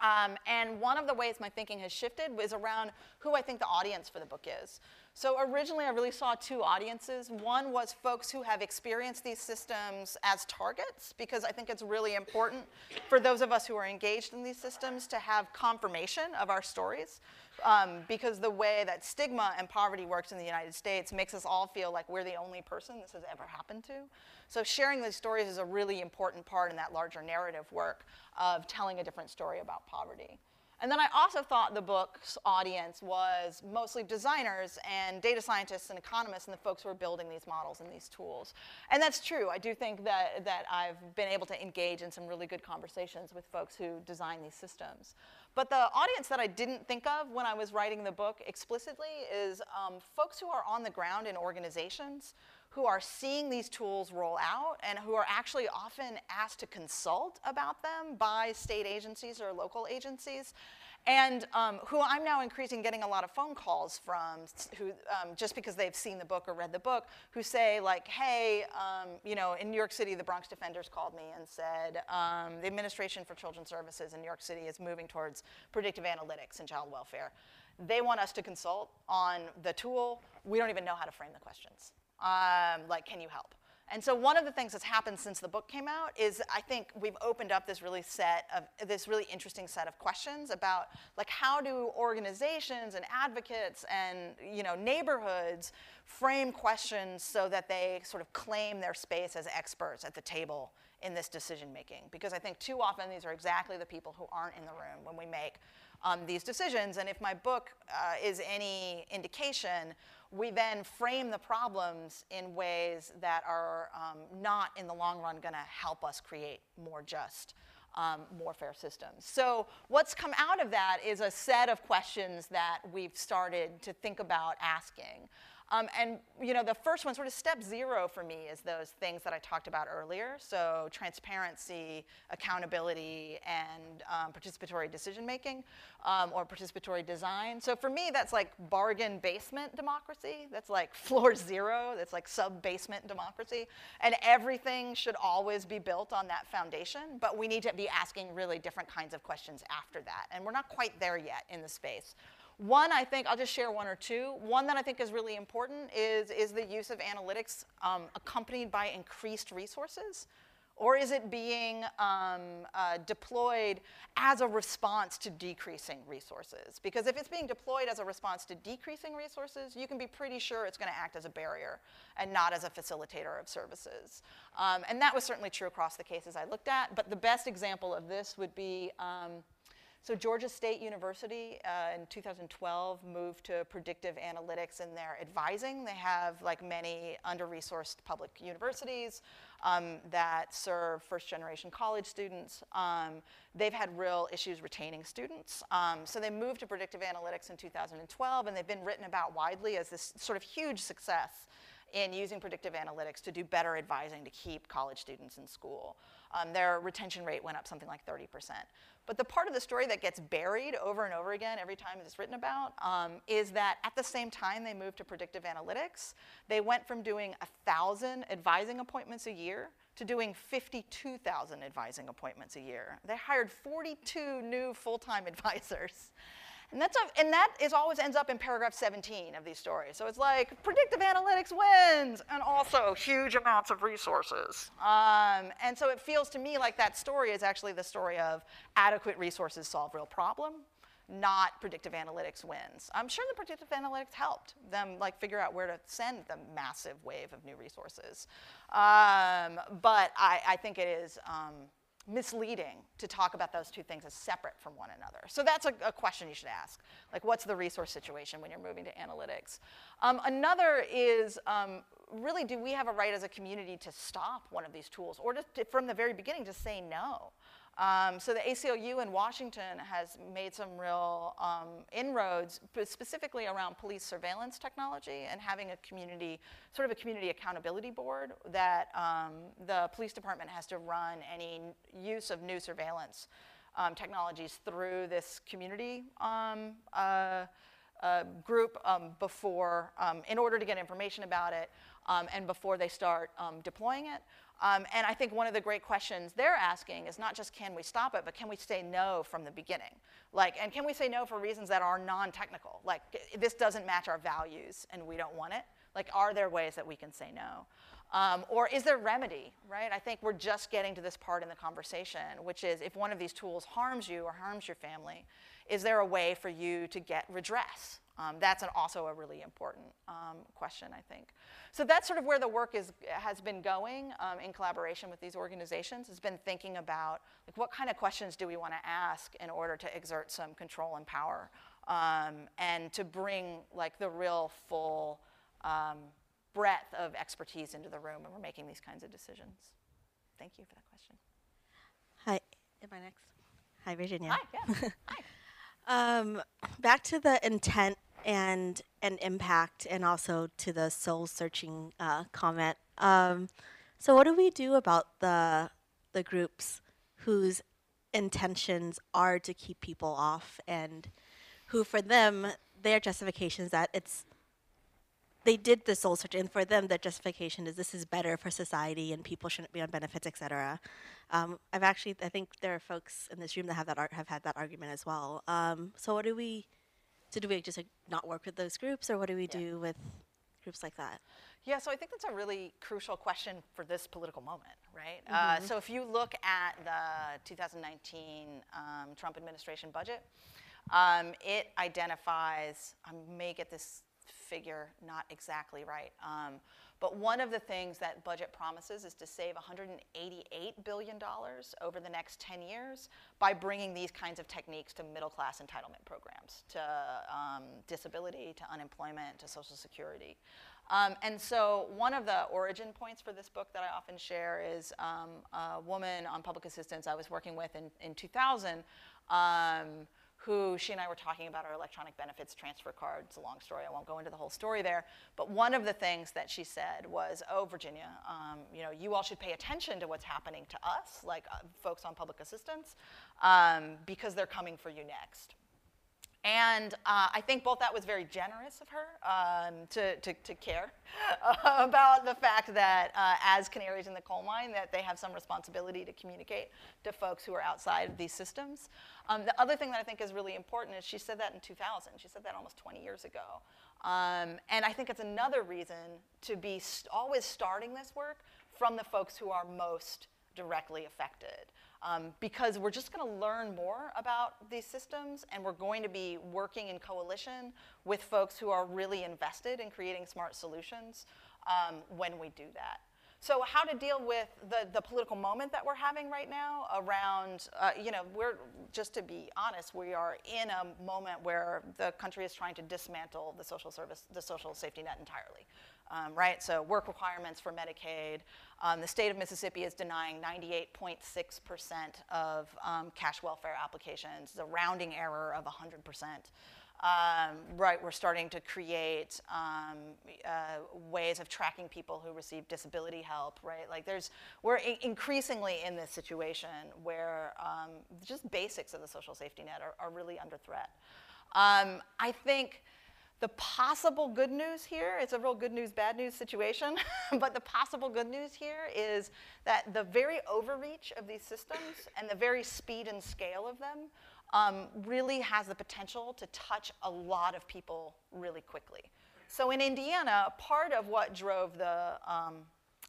Um, and one of the ways my thinking has shifted is around who I think the audience for the book is. So originally, I really saw two audiences. One was folks who have experienced these systems as targets, because I think it's really important for those of us who are engaged in these systems to have confirmation of our stories. Um, because the way that stigma and poverty works in the United States makes us all feel like we're the only person this has ever happened to. So sharing these stories is a really important part in that larger narrative work of telling a different story about poverty. And then I also thought the book's audience was mostly designers and data scientists and economists and the folks who are building these models and these tools. And that's true. I do think that, that I've been able to engage in some really good conversations with folks who design these systems. But the audience that I didn't think of when I was writing the book explicitly is um, folks who are on the ground in organizations who are seeing these tools roll out and who are actually often asked to consult about them by state agencies or local agencies and um, who I'm now increasing getting a lot of phone calls from, who um, just because they've seen the book or read the book, who say like, hey, um, you know, in New York City, the Bronx Defenders called me and said um, the Administration for Children's Services in New York City is moving towards predictive analytics in child welfare. They want us to consult on the tool. We don't even know how to frame the questions. Um, like, can you help? And so one of the things that's happened since the book came out is I think we've opened up this really set of this really interesting set of questions about like how do organizations and advocates and you know neighborhoods frame questions so that they sort of claim their space as experts at the table in this decision making because I think too often these are exactly the people who aren't in the room when we make um, these decisions and if my book uh, is any indication we then frame the problems in ways that are um, not in the long run going to help us create more just, um, more fair systems. So what's come out of that is a set of questions that we've started to think about asking. Um, and you know, the first one, sort of step zero for me, is those things that I talked about earlier. So transparency, accountability, and um, participatory decision making, um, or participatory design. So for me, that's like bargain basement democracy. That's like [laughs] floor zero. That's like sub basement democracy. And everything should always be built on that foundation. But we need to be asking really different kinds of questions after that. And we're not quite there yet in the space. One, I think, I'll just share one or two. One that I think is really important is, is the use of analytics um, accompanied by increased resources? Or is it being um, uh, deployed as a response to decreasing resources? Because if it's being deployed as a response to decreasing resources, you can be pretty sure it's going to act as a barrier and not as a facilitator of services. Um, and that was certainly true across the cases I looked at. But the best example of this would be um, so Georgia State University uh, in 2012 moved to predictive analytics in their advising. They have, like many under-resourced public universities um, that serve first-generation college students, um, they've had real issues retaining students. Um, so they moved to predictive analytics in 2012, and they've been written about widely as this sort of huge success in using predictive analytics to do better advising to keep college students in school. Um, their retention rate went up something like 30%. But the part of the story that gets buried over and over again every time it's written about um, is that at the same time they moved to predictive analytics, they went from doing 1,000 advising appointments a year to doing 52,000 advising appointments a year. They hired 42 new full-time [laughs] advisors. And, that's a, and that is always ends up in paragraph 17 of these stories. So it's like predictive analytics wins, and also huge amounts of resources. Um, and so it feels to me like that story is actually the story of adequate resources solve real problem, not predictive analytics wins. I'm sure the predictive analytics helped them like figure out where to send the massive wave of new resources. Um, but I, I, think it is. Um, misleading to talk about those two things as separate from one another. So that's a, a question you should ask. Like, what's the resource situation when you're moving to analytics? Um, another is um, really, do we have a right as a community to stop one of these tools or to, from the very beginning to say no? Um, so the ACLU in Washington has made some real um, inroads, specifically around police surveillance technology and having a community, sort of a community accountability board that um, the police department has to run any use of new surveillance um, technologies through this community um, uh, uh, group um, before, in order to get information about it and before they start deploying it. Um, and I think one of the great questions they're asking is not just can we stop it, but can we say no from the beginning? Like, and can we say no for reasons that are non-technical? Like, this doesn't match our values and we don't want it. Like, are there ways that we can say no? Um, or is there remedy, right? I think we're just getting to this part in the conversation, which is if one of these tools harms you or harms your family, is there a way for you to get redress? Um, that's an, also a really important um, question, I think. So that's sort of where the work is, has been going um, in collaboration with these organizations. Has been thinking about like what kind of questions do we want to ask in order to exert some control and power, um, and to bring like the real full um, breadth of expertise into the room when we're making these kinds of decisions. Thank you for that question. Hi, am I next? Hi, Virginia. Hi, yeah. Hi. [laughs] Um, back to the intent and and impact, and also to the soul searching uh, comment. Um, so, what do we do about the the groups whose intentions are to keep people off, and who, for them, their justification is that it's they did the soul search, and for them, the justification is this is better for society, and people shouldn't be on benefits, etc. Um, I've actually, I think there are folks in this room that have that ar- have had that argument as well. Um, so, what do we? So, do we just like, not work with those groups, or what do we do with groups like that? Yeah, so I think that's a really crucial question for this political moment, right? Uh, so if you look at the 2019 um, Trump administration budget, um, it identifies, I may get this figure not exactly right, um, but one of the things that budget promises is to save $188 billion over the next 10 years by bringing these kinds of techniques to middle class entitlement programs, to um, disability, to unemployment, to Social Security. Um, and so, one of the origin points for this book that I often share is um, a woman on public assistance I was working with in, in 2000. Who she and I were talking about our electronic benefits transfer card. It's a long story. I won't go into the whole story there. But one of the things that she said was, "Oh, Virginia, um, you know, you all should pay attention to what's happening to us, like uh, folks on public assistance, um, because they're coming for you next." And uh, I think both that was very generous of her um, to, to, to, care [laughs] about the fact that uh, as canaries in the coal mine, that they have some responsibility to communicate to folks who are outside of these systems. Um, the other thing that I think is really important is she said that in 2000. She said that almost 20 years ago. Um, and I think it's another reason to be st- always starting this work from the folks who are most directly affected um, because we're just going to learn more about these systems and we're going to be working in coalition with folks who are really invested in creating smart solutions um, when we do that. So how to deal with the, the political moment that we're having right now around, uh, you know, we're, just to be honest, we are in a moment where the country is trying to dismantle the social service, the social safety net entirely um, right? So work requirements for Medicaid. Um, the state of Mississippi is denying 98.6% of um, cash welfare applications, the rounding error of 100%. Um, right, we're starting to create um, uh, ways of tracking people who receive disability help, right? Like there's, we're increasingly in this situation where um, just basics of the social safety net are, are really under threat. I think the possible good news here, it's a real good news, bad news situation, [laughs] but the possible good news here is that the very overreach of these systems and the very speed and scale of them um, really has the potential to touch a lot of people really quickly. So in Indiana, part of what drove the, um,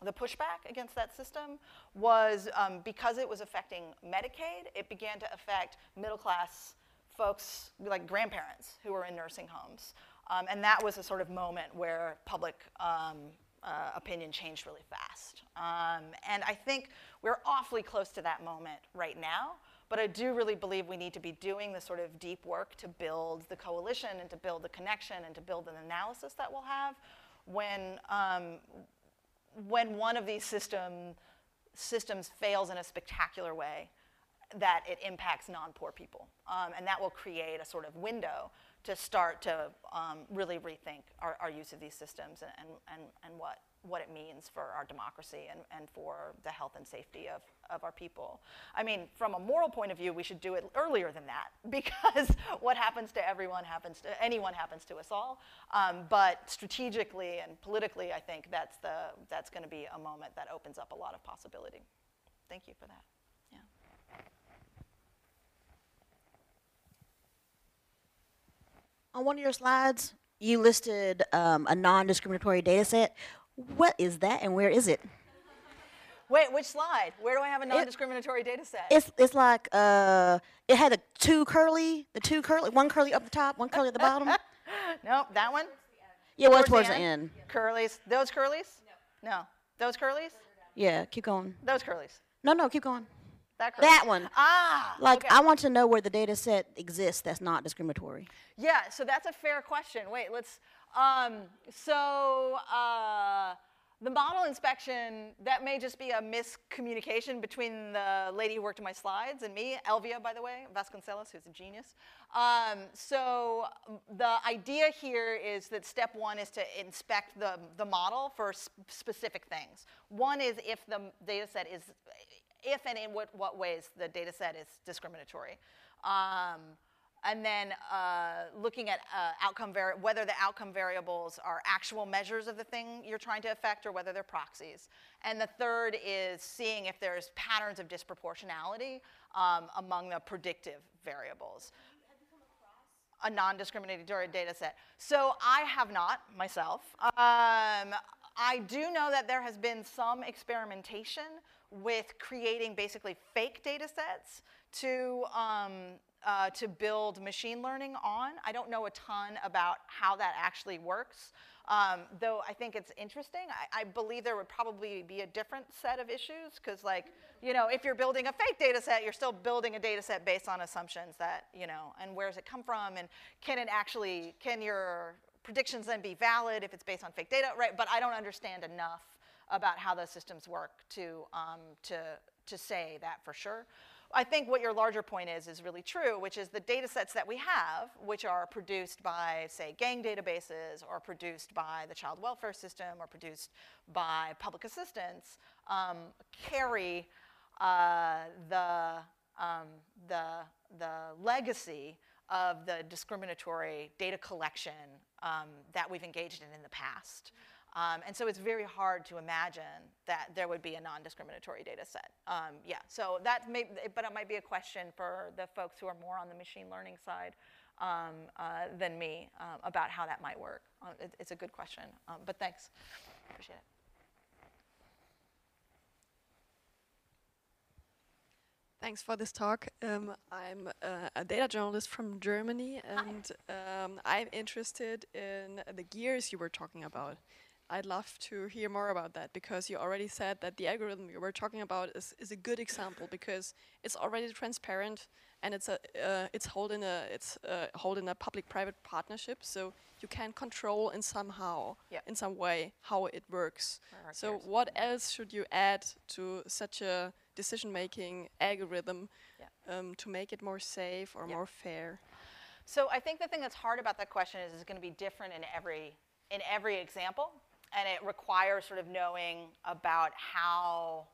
the pushback against that system was um, because it was affecting Medicaid, it began to affect middle class folks like grandparents who were in nursing homes. Um, and that was a sort of moment where public um, uh, opinion changed really fast. Um, and I think we're awfully close to that moment right now. But I do really believe we need to be doing the sort of deep work to build the coalition and to build the connection and to build an analysis that we'll have when, um, when one of these system, systems fails in a spectacular way that it impacts non-poor people. Um, and that will create a sort of window to start to um, really rethink our, our, use of these systems and, and, and what, what it means for our democracy and, and for the health and safety of, of our people. I mean, from a moral point of view, we should do it earlier than that [laughs] because what happens to everyone happens to anyone happens to us all. Um, but strategically and politically, I think that's, the, that's going to be a moment that opens up a lot of possibility. Thank you for that. On one of your slides, you listed um, a non-discriminatory data set. What is that and where is it? Wait, which slide? Where do I have a non-discriminatory data set? It's it's like uh, it had a two curly, the two curly, one curly up the top, one curly at the bottom. [laughs] Nope, that one? Yeah, well, Towards towards the the end? end. Curlies. Those curlies? No. No. Those curlies? Yeah, keep going. Those curlies. No, no, keep going. That. That one. Ah. Like, okay. I want to know where the data set exists that's not discriminatory. Yeah, so that's a fair question. Wait, let's. Um, so uh, the model inspection, that may just be a miscommunication between the lady who worked on my slides and me, Elvia, by the way, Vasconcelos, who's a genius. Um, so the idea here is that step one is to inspect the, the model for s- specific things. One is if the data set is, if and in what, what ways the data set is discriminatory. Um, and then uh, looking at uh, outcome whether the outcome variables are actual measures of the thing you're trying to affect or whether they're proxies. And the third is seeing if there's patterns of disproportionality um, among the predictive variables. A non-discriminatory data set. So I have not myself. Um, I do know that there has been some experimentation with creating basically fake data sets to, um, uh, to build machine learning on. I don't know a ton about how that actually works, um, though I think it's interesting. I, I believe there would probably be a different set of issues because like, you know, if you're building a fake data set, you're still building a data set based on assumptions that, you know, and where does it come from and can it actually, can your predictions then be valid if it's based on fake data, right? But I don't understand enough about how those systems work to, um, to, to say that for sure. I think what your larger point is is really true, which is the data sets that we have, which are produced by, say, gang databases, or produced by the child welfare system, or produced by public assistance, um, carry uh, the, um, the, the legacy of the discriminatory data collection um, that we've engaged in in the past. Um, and so it's very hard to imagine that there would be a non-discriminatory data set. Um, yeah, so that may, but it might be a question for the folks who are more on the machine learning side um, uh, than me um, about how that might work. Uh, it, it's a good question, um, but thanks, appreciate it. Thanks for this talk. Um, I'm uh, a data journalist from Germany, and um, I'm interested in the gears you were talking about. I'd love to hear more about that because you already said that the algorithm you were talking about is, is a good example because it's already transparent and it's a uh, it's holding a it's uh, holding a public-private partnership, so you can control in somehow Yeah. in some way how it works. So gears? what else should you add to such a decision-making algorithm um, to make it more safe or more fair? So I think the thing that's hard about that question is it's going to be different in every in every example, and it requires sort of knowing about how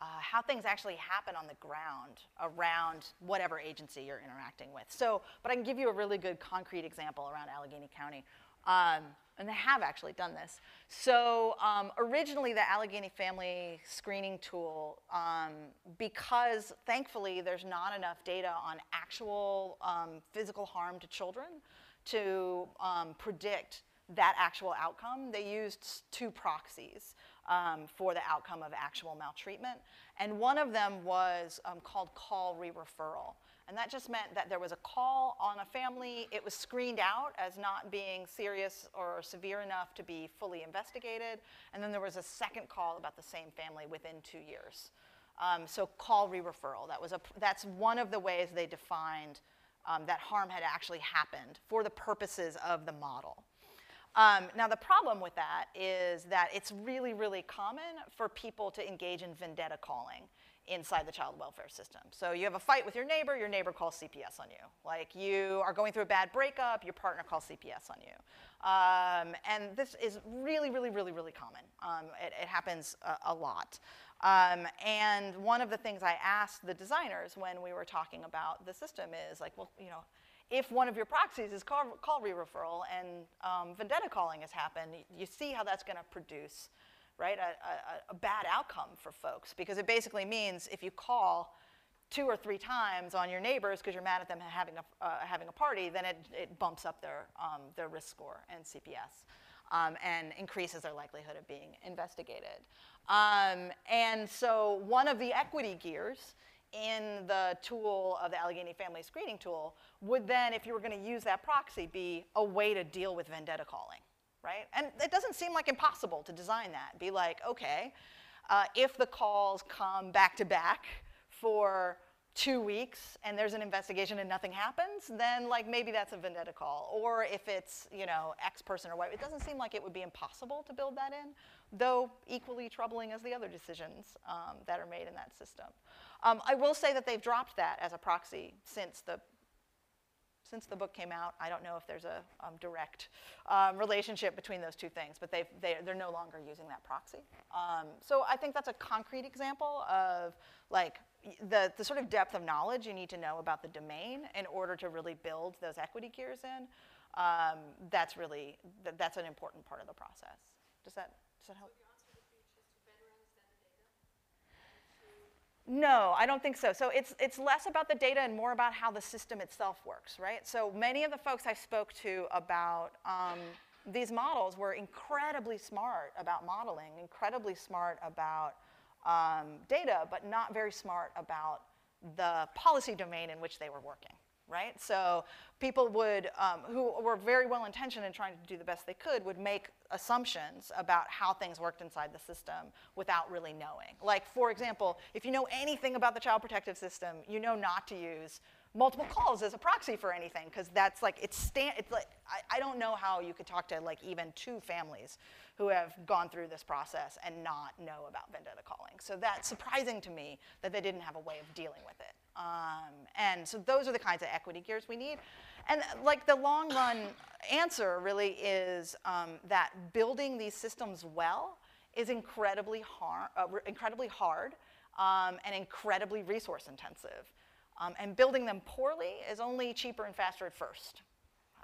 uh, how things actually happen on the ground around whatever agency you're interacting with. So, but I can give you a really good concrete example around Allegheny County. Um, and they have actually done this. So um, originally, the Allegheny Family Screening Tool, um, because thankfully there's not enough data on actual um, physical harm to children to um, predict that actual outcome, they used two proxies um, for the outcome of actual maltreatment. And one of them was um, called call re-referral. And that just meant that there was a call on a family, it was screened out as not being serious or severe enough to be fully investigated, and then there was a second call about the same family within two years. Um, so call re-referral, that was a, that's one of the ways they defined um, that harm had actually happened for the purposes of the model. Um, now, the problem with that is that it's really, really common for people to engage in vendetta calling inside the child welfare system. So you have a fight with your neighbor, your neighbor calls CPS on you. Like you are going through a bad breakup, your partner calls CPS on you. Um, and this is really, really, really, really common. Um, it, it happens a, a lot. Um, and one of the things I asked the designers when we were talking about the system is like, well, you know, if one of your proxies is call, call re-referral and um, vendetta calling has happened, you see how that's going to produce, right, a, a, a bad outcome for folks because it basically means if you call two or three times on your neighbors because you're mad at them having a, uh, having a party, then it, it bumps up their, um, their risk score and CPS um, and increases their likelihood of being investigated. Um, and so one of the equity gears in the tool of the Allegheny Family Screening Tool would then, if you were going to use that proxy, be a way to deal with vendetta calling, right? And it doesn't seem like impossible to design that. Be like, okay, uh, if the calls come back to back for two weeks and there's an investigation and nothing happens, then like maybe that's a vendetta call. Or if it's, you know, X person or Y, it doesn't seem like it would be impossible to build that in, though equally troubling as the other decisions um, that are made in that system. Um, I will say that they've dropped that as a proxy since the since the book came out, I don't know if there's a um, direct um, relationship between those two things, but they've, they, they're no longer using that proxy. Um, so I think that's a concrete example of like the, the sort of depth of knowledge you need to know about the domain in order to really build those equity gears in. Um, that's really, th- that's an important part of the process. Does that, does that help? No, I don't think so. So it's, it's less about the data and more about how the system itself works, right? So many of the folks I spoke to about um, these models were incredibly smart about modeling, incredibly smart about um, data, but not very smart about the policy domain in which they were working, right? So people would, um, who were very well intentioned in trying to do the best they could, would make assumptions about how things worked inside the system without really knowing. Like, for example, if you know anything about the child protective system, you know not to use multiple calls as a proxy for anything because that's like it's stand it's like I, I don't know how you could talk to like even two families who have gone through this process and not know about vendetta calling. So that's surprising to me that they didn't have a way of dealing with it. Um, and so those are the kinds of equity gears we need and like the long run answer really is um, that building these systems well is incredibly hard, uh, incredibly hard um, and incredibly resource intensive. Um, and building them poorly is only cheaper and faster at first.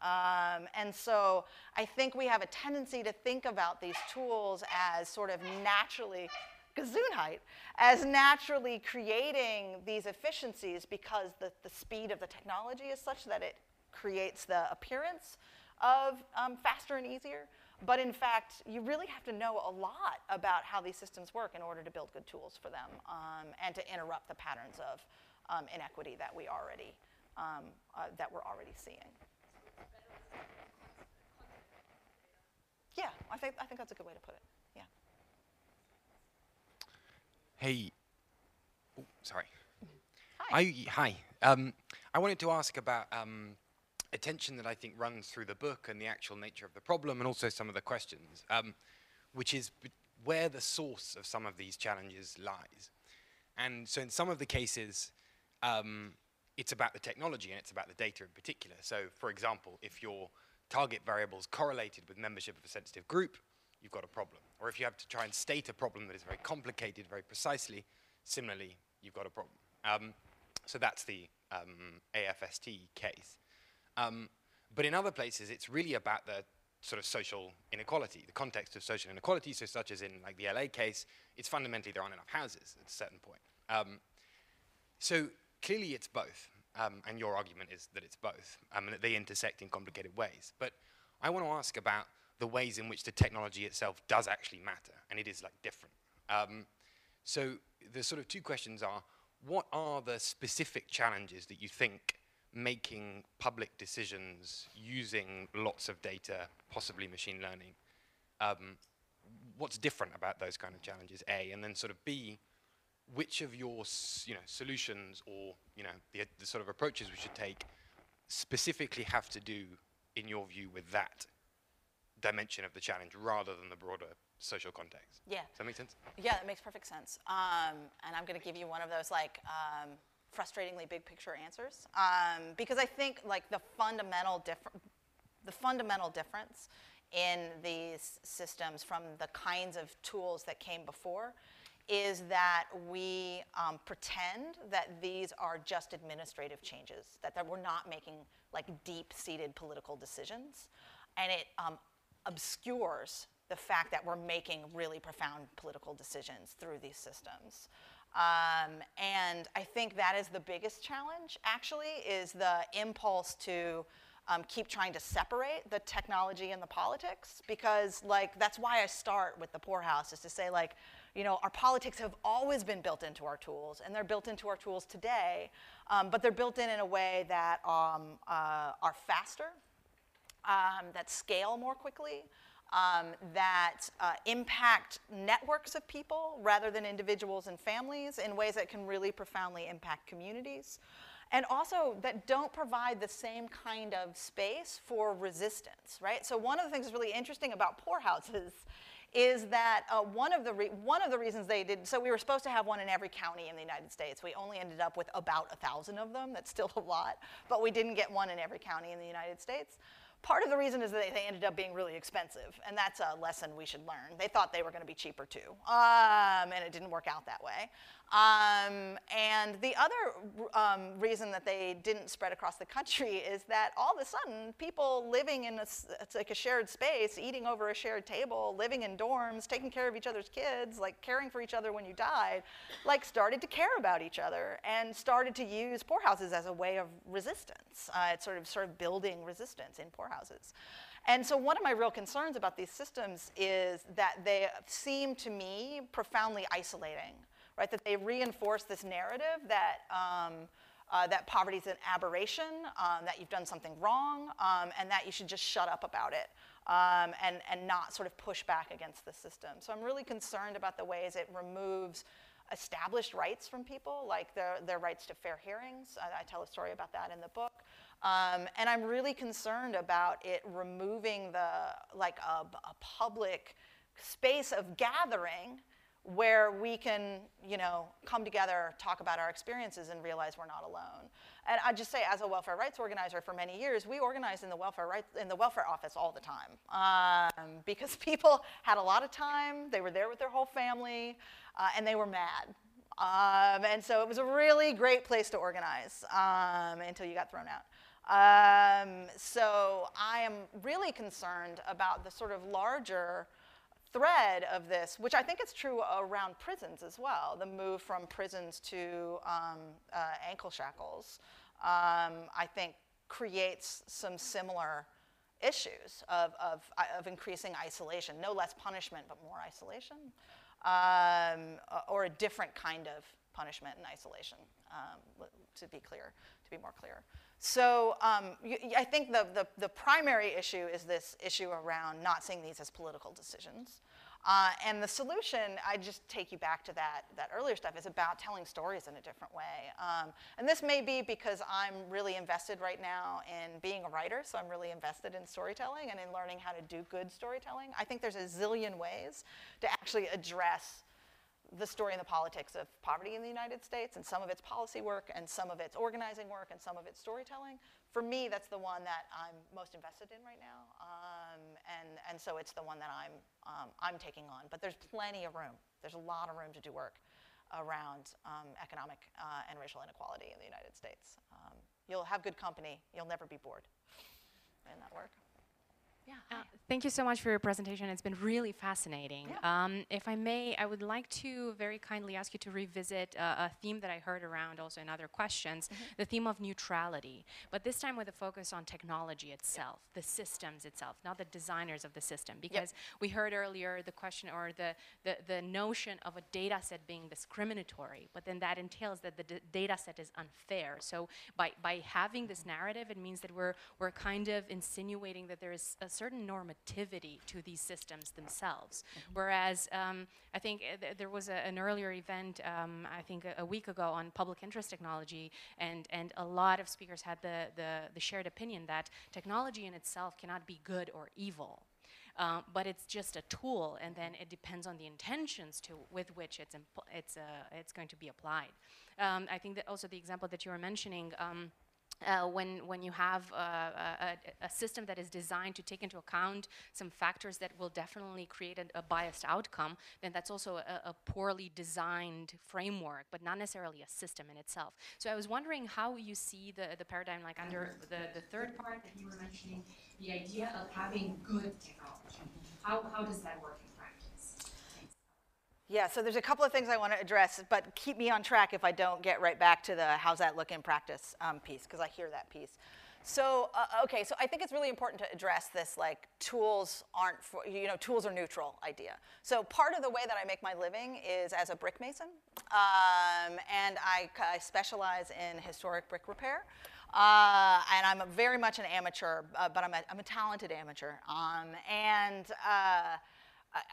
Um, and so I think we have a tendency to think about these tools as sort of naturally, Gesundheit, as naturally creating these efficiencies because the, the speed of the technology is such that it creates the appearance of um, faster and easier. But in fact, you really have to know a lot about how these systems work in order to build good tools for them um, and to interrupt the patterns of um, inequity that we already um, uh, that we're already seeing. Yeah, I think I think that's a good way to put it. Yeah. Hey. Oh, sorry. Hi. I, hi. Um, I wanted to ask about um, a tension that I think runs through the book and the actual nature of the problem, and also some of the questions, um, which is where the source of some of these challenges lies. And so, in some of the cases, um, it's about the technology and it's about the data in particular. So, for example, if your target variables correlated with membership of a sensitive group, you've got a problem. Or if you have to try and state a problem that is very complicated very precisely, similarly, you've got a problem. Um, so that's the um, AFST case. Um, but in other places, it's really about the sort of social inequality, the context of social inequality. So, such as in like the LA case, it's fundamentally there aren't enough houses at a certain point. Um, so clearly, it's both, um, and your argument is that it's both, um, and that they intersect in complicated ways. But I want to ask about the ways in which the technology itself does actually matter, and it is like different. Um, so the sort of two questions are: What are the specific challenges that you think making public decisions using lots of data, possibly machine learning? Um, what's different about those kind of challenges? A, and then sort of B, which of your you know solutions or you know the, the sort of approaches we should take specifically have to do, in your view, with that dimension of the challenge rather than the broader social context? Yeah. Does that make sense? Yeah, that makes perfect sense. Um, and I'm going to give you one of those like um, frustratingly big picture answers um, because I think like the fundamental difference, the fundamental difference in these systems from the kinds of tools that came before is that we um, pretend that these are just administrative changes, that, that we're not making like deep-seated political decisions, and it um, obscures the fact that we're making really profound political decisions through these systems. Um, and I think that is the biggest challenge, actually, is the impulse to um, keep trying to separate the technology and the politics because like that's why I start with the poorhouse is to say like, you know, our politics have always been built into our tools and they're built into our tools today, um, but they're built in in a way that um, uh, are faster, um, that scale more quickly, um, that uh, impact networks of people rather than individuals and families in ways that can really profoundly impact communities. And also that don't provide the same kind of space for resistance, right? So one of the things that's really interesting about poorhouses is that uh, one, of the one of the reasons they did, so we were supposed to have one in every county in the United States. We only ended up with about a thousand of them. That's still a lot, but we didn't get one in every county in the United States. Part of the reason is that they ended up being really expensive, and that's a lesson we should learn. They thought they were going to be cheaper too, um, and it didn't work out that way. Um, and the other um, reason that they didn't spread across the country is that all of a sudden, people living in a, like a shared space, eating over a shared table, living in dorms, taking care of each other's kids, like caring for each other when you died, like started to care about each other and started to use poorhouses as a way of resistance. Uh, it's sort of sort of building resistance in poorhouses. And so one of my real concerns about these systems is that they seem to me profoundly isolating right? That they reinforce this narrative that, um, uh, that poverty is an aberration, um, that you've done something wrong, um, and that you should just shut up about it um, and, and not sort of push back against the system. So I'm really concerned about the ways it removes established rights from people, like their, their rights to fair hearings. I, I tell a story about that in the book. Um, and I'm really concerned about it removing the, like a, a public space of gathering where we can, you know, come together, talk about our experiences, and realize we're not alone. And I just say, as a welfare rights organizer for many years, we organized in the welfare rights in the welfare office all the time um, because [laughs] people had a lot of time. They were there with their whole family, uh, and they were mad. Um, and so it was a really great place to organize um, until you got thrown out. Um, so I am really concerned about the sort of larger thread of this, which I think is true around prisons as well, the move from prisons to um, uh, ankle shackles, um, I think creates some similar issues of, of, of, increasing isolation. No less punishment, but more isolation, um, or a different kind of punishment and isolation, um, to be clear, to be more clear. So um, I think the, the, the, primary issue is this issue around not seeing these as political decisions. Uh, and the solution, I just take you back to that, that earlier stuff, is about telling stories in a different way. Um, and this may be because I'm really invested right now in being a writer, so I'm really invested in storytelling and in learning how to do good storytelling. I think there's a zillion ways to actually address the story and the politics of poverty in the United States and some of its policy work and some of its organizing work and some of its storytelling. For me, that's the one that I'm most invested in right now. Um, and, and so it's the one that I'm, um, I'm taking on. But there's plenty of room. There's a lot of room to do work around um, economic uh, and racial inequality in the United States. Um, you'll have good company. You'll never be bored in that work. Yeah. Uh, thank you so much for your presentation. It's been really fascinating. Yeah. Um, if I may, I would like to very kindly ask you to revisit uh, a theme that I heard around also in other questions, mm-hmm. the theme of neutrality, but this time with a focus on technology itself, yep. the systems itself, not the designers of the system. Because yep. we heard earlier the question or the, the, the notion of a data set being discriminatory, but then that entails that the d- data set is unfair. So by, by having this narrative, it means that we're, we're kind of insinuating that there is a certain normativity to these systems themselves. Mm-hmm. Whereas um, I think uh, th- there was a, an earlier event, um, I think a, a, week ago, on public interest technology, and, and a lot of speakers had the, the, the shared opinion that technology in itself cannot be good or evil. Um, but it's just a tool, and then it depends on the intentions to with which it's it's uh, it's going to be applied. Um, I think that also the example that you were mentioning. Um, uh, when, when you have uh, a, a, system that is designed to take into account some factors that will definitely create a, a biased outcome, then that's also a, a, poorly designed framework, but not necessarily a system in itself. So I was wondering how you see the, the paradigm, like under the, the third part that you were mentioning, the idea of having good technology. How, how does that work yeah, so there's a couple of things I want to address, but keep me on track if I don't get right back to the how's that look in practice um, piece, because I hear that piece. So, uh, okay, so I think it's really important to address this like tools aren't for, you know, tools are neutral idea. So, part of the way that I make my living is as a brick mason, um, and I, I, specialize in historic brick repair. Uh, and I'm very much an amateur, uh, but I'm a, I'm a talented amateur. Um, and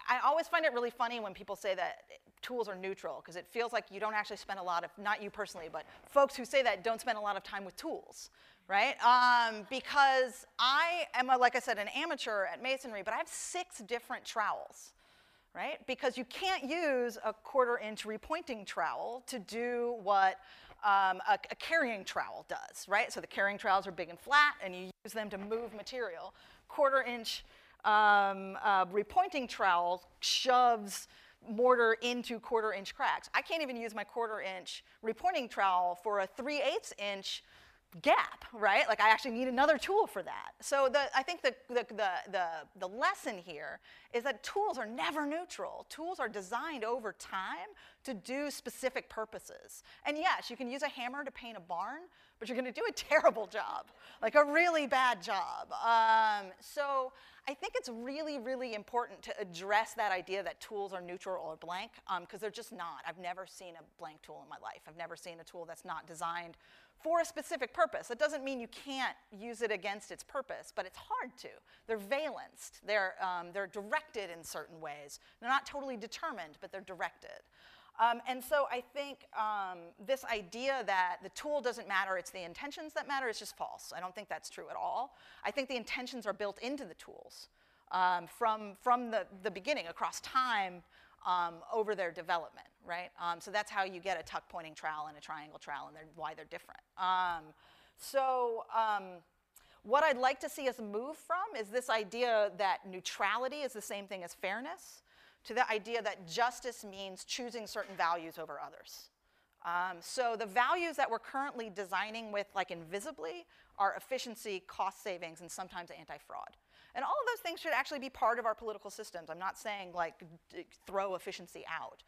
I always find it really funny when people say that tools are neutral because it feels like you don't actually spend a lot of, not you personally, but folks who say that don't spend a lot of time with tools, right? Um, because I am, a, like I said, an amateur at masonry, but I have six different trowels, right? Because you can't use a quarter inch repointing trowel to do what um, a, a carrying trowel does, right? So the carrying trowels are big and flat and you use them to move material. Quarter inch um, uh, repointing trowel shoves mortar into quarter inch cracks. I can't even use my quarter inch repointing trowel for a 3 8 inch gap, right? Like I actually need another tool for that. So the, I think the, the, the, the lesson here is that tools are never neutral. Tools are designed over time to do specific purposes. And yes, you can use a hammer to paint a barn, but you're gonna do a terrible job, like a really bad job. Um, so I think it's really, really important to address that idea that tools are neutral or blank, because um, they're just not. I've never seen a blank tool in my life. I've never seen a tool that's not designed for a specific purpose. That doesn't mean you can't use it against its purpose, but it's hard to. They're valenced, they're, um, they're directed in certain ways. They're not totally determined, but they're directed. Um, and so I think um, this idea that the tool doesn't matter, it's the intentions that matter, is just false. I don't think that's true at all. I think the intentions are built into the tools um, from, from the, the beginning, across time, um, over their development, right? Um, so that's how you get a tuck pointing trowel and a triangle trowel and they're, why they're different. Um, so what I'd like to see us move from is this idea that neutrality is the same thing as fairness to the idea that justice means choosing certain values over others. Um, so the values that we're currently designing with like invisibly are efficiency, cost savings, and sometimes anti-fraud. And all of those things should actually be part of our political systems. I'm not saying like throw efficiency out.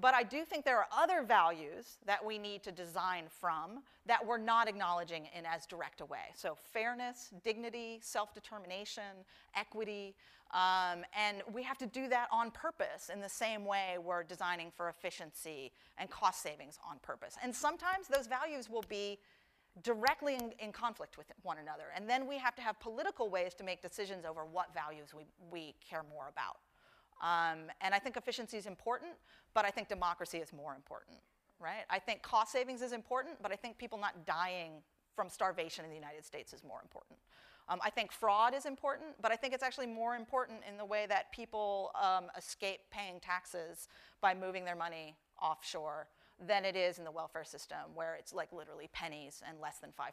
But I do think there are other values that we need to design from that we're not acknowledging in as direct a way. So fairness, dignity, self-determination, equity, um, and we have to do that on purpose in the same way we're designing for efficiency and cost savings on purpose. And sometimes those values will be directly in, in, conflict with one another. And then we have to have political ways to make decisions over what values we, we care more about. Um, and I think efficiency is important, but I think democracy is more important, right? I think cost savings is important, but I think people not dying from starvation in the United States is more important. Um, I think fraud is important, but I think it's actually more important in the way that people um, escape paying taxes by moving their money offshore than it is in the welfare system where it's like literally pennies and less than 5%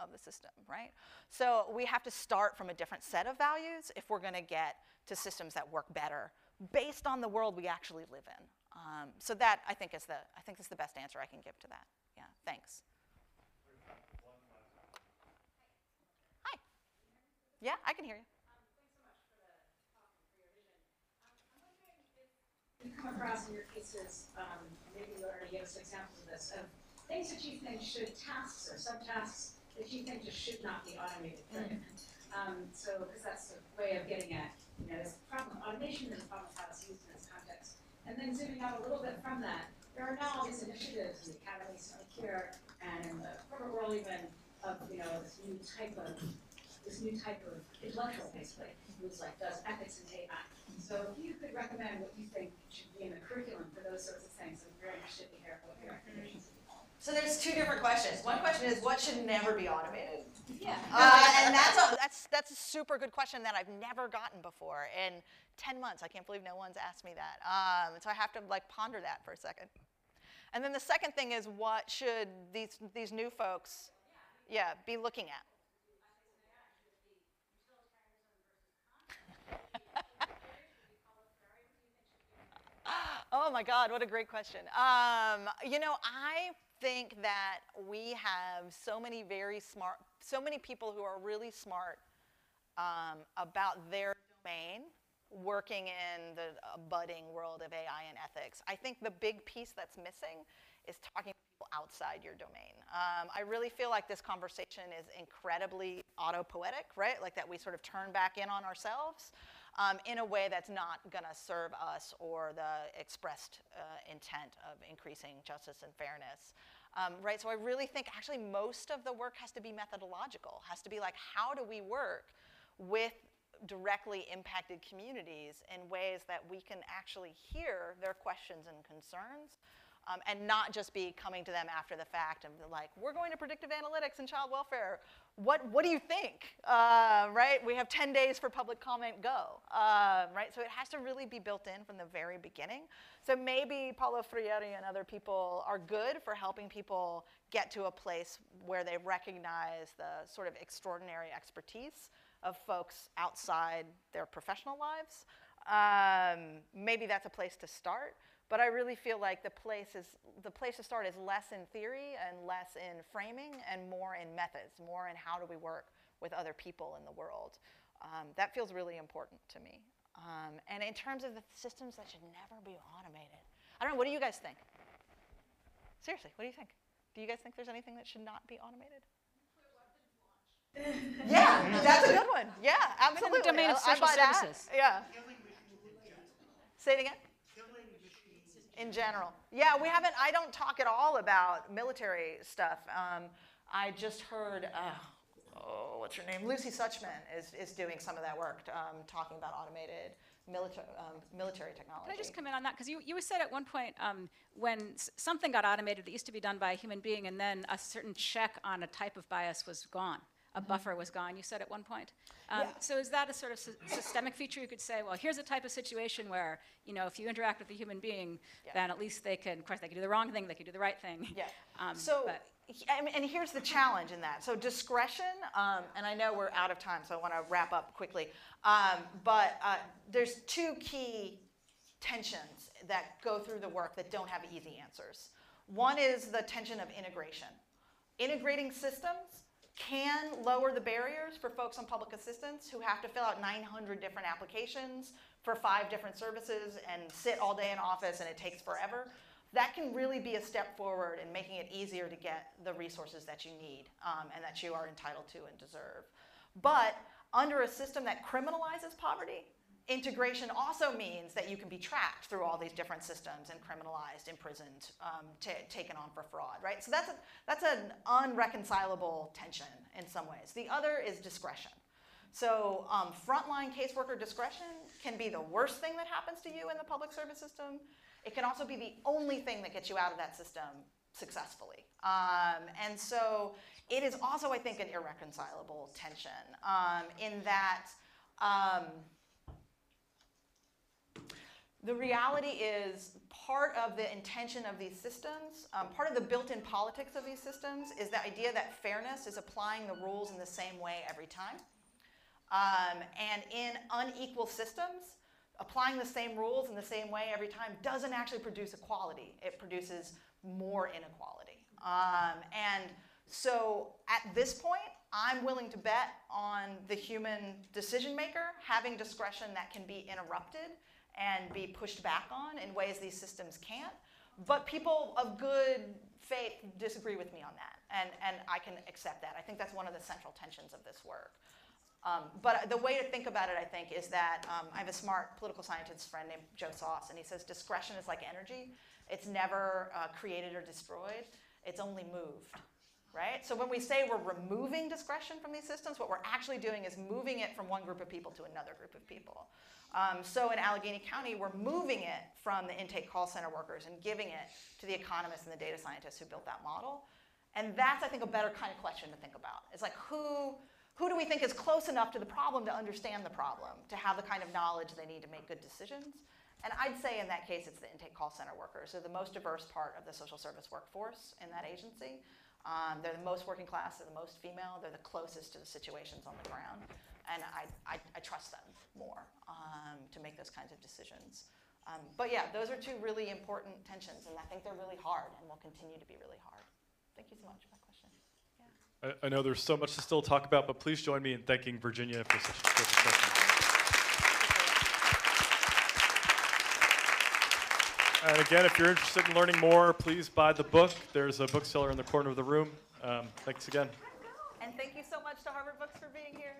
of the system, right? So we have to start from a different set of values if we're gonna get to systems that work better based on the world we actually live in. Um, so that I think is the, I think is the best answer I can give to that. Yeah, thanks. Yeah, I can hear you. you come across in your cases, um, maybe you already gave us examples of this, of things that you think should, tasks or subtasks that you think just should not be automated. Mm. Um, so, because that's a way of getting at, you know, this problem, automation is a problem how it's used in this context. And then zooming out a little bit from that, there are now all these initiatives in the Academy, Sony Care, and in the corporate world even, of, you know, this new type of, this new type of intellectual, basically, who's like, does ethics and AI. So if you could recommend what you think should be in the curriculum for those sorts of things, I'm very interested to hear what your recommendations so there's two different questions. One question is what should never be automated? Yeah. Uh, and that's a, that's that's a super good question that I've never gotten before in 10 months. I can't believe no one's asked me that. Um, so I have to like ponder that for a second. And then the second thing is what should these these new folks, yeah, be looking at? Oh my God, what a great question. Um, you know, I think that we have so many very smart, so many people who are really smart um, about their domain working in the uh, budding world of AI and ethics. I think the big piece that's missing is talking to people outside your domain. Um, I really feel like this conversation is incredibly autopoietic, right? Like that we sort of turn back in on ourselves um, in a way that's not going to serve us or the expressed uh, intent of increasing justice and fairness. Um, right, so I really think actually most of the work has to be methodological, has to be like how do we work with directly impacted communities in ways that we can actually hear their questions and concerns um, and not just be coming to them after the fact and like, we're going to predictive analytics and child welfare. What, what do you think? Uh, right? We have 10 days for public comment, go. Uh, right? So it has to really be built in from the very beginning. So maybe Paulo Freire and other people are good for helping people get to a place where they recognize the sort of extraordinary expertise of folks outside their professional lives. Um, maybe that's a place to start. But I really feel like the place is the place to start is less in theory and less in framing and more in methods, more in how do we work with other people in the world. Um, that feels really important to me. Um, and in terms of the systems that should never be automated, I don't know. What do you guys think? Seriously, what do you think? Do you guys think there's anything that should not be automated? [laughs] yeah, that's a good one. Yeah, absolutely. domain of I- I social buy that. services. Yeah. Say it again. In general. Yeah, we haven't, I don't talk at all about military stuff. Um, I just heard, uh, oh, what's her name? Lucy Suchman is, is doing some of that work, um, talking about automated military, um, military technology. Can I just come in on that? Because you, you said at one point um, when something got automated that used to be done by a human being, and then a certain check on a type of bias was gone. A buffer was gone, you said at one point. Um, Yeah. So is that a sort of sy- systemic feature? You could say, well, here's a type of situation where, you know, if you interact with a human being, Yeah. then at least they can, of course, they can do the wrong thing, they can do the right thing. Yeah. Um, so, but- he- I mean, and here's the challenge in that. So discretion, um, and I know we're out of time, so I want to wrap up quickly. Um, but uh, there's two key tensions that go through the work that don't have easy answers. One is the tension of integration. Integrating systems can lower the barriers for folks on public assistance who have to fill out 900 different applications for five different services and sit all day in office and it takes forever. That can really be a step forward in making it easier to get the resources that you need um, and that you are entitled to and deserve. But under a system that criminalizes poverty, integration also means that you can be tracked through all these different systems and criminalized, imprisoned, um, ta taken on for fraud, right? So that's, a, that's an unreconcilable tension in some ways. The other is discretion. So um, frontline caseworker discretion can be the worst thing that happens to you in the public service system. It can also be the only thing that gets you out of that system successfully. Um, and so it is also, I think, an irreconcilable tension um, in that um, the reality is part of the intention of these systems, um, part of the built-in politics of these systems is the idea that fairness is applying the rules in the same way every time. Um, and in unequal systems, applying the same rules in the same way every time doesn't actually produce equality. It produces more inequality. Um, and so at this point, I'm willing to bet on the human decision maker having discretion that can be interrupted and be pushed back on in ways these systems can't. But people of good faith disagree with me on that, and, and I can accept that. I think that's one of the central tensions of this work. Um, but the way to think about it, I think, is that um, I have a smart political scientist friend named Joe Soss, and he says discretion is like energy. It's never uh, created or destroyed, it's only moved, right? So when we say we're removing discretion from these systems, what we're actually doing is moving it from one group of people to another group of people. Um, so in Allegheny County, we're moving it from the intake call center workers and giving it to the economists and the data scientists who built that model. And that's, I think, a better kind of question to think about. It's like who, who do we think is close enough to the problem to understand the problem, to have the kind of knowledge they need to make good decisions? And I'd say in that case, it's the intake call center workers. They're the most diverse part of the social service workforce in that agency. Um, they're the most working class, they're the most female, they're the closest to the situations on the ground. And I, I, I trust them more um, to make those kinds of decisions. Um, but yeah, those are two really important tensions, and I think they're really hard and will continue to be really hard. Thank you so much for that question. I, I know there's so much to still talk about, but please join me in thanking Virginia for such a terrific session. And again, if you're interested in learning more, please buy the book. There's a bookseller in the corner of the room. Um, thanks again. And thank you so much to Harvard Books for being here.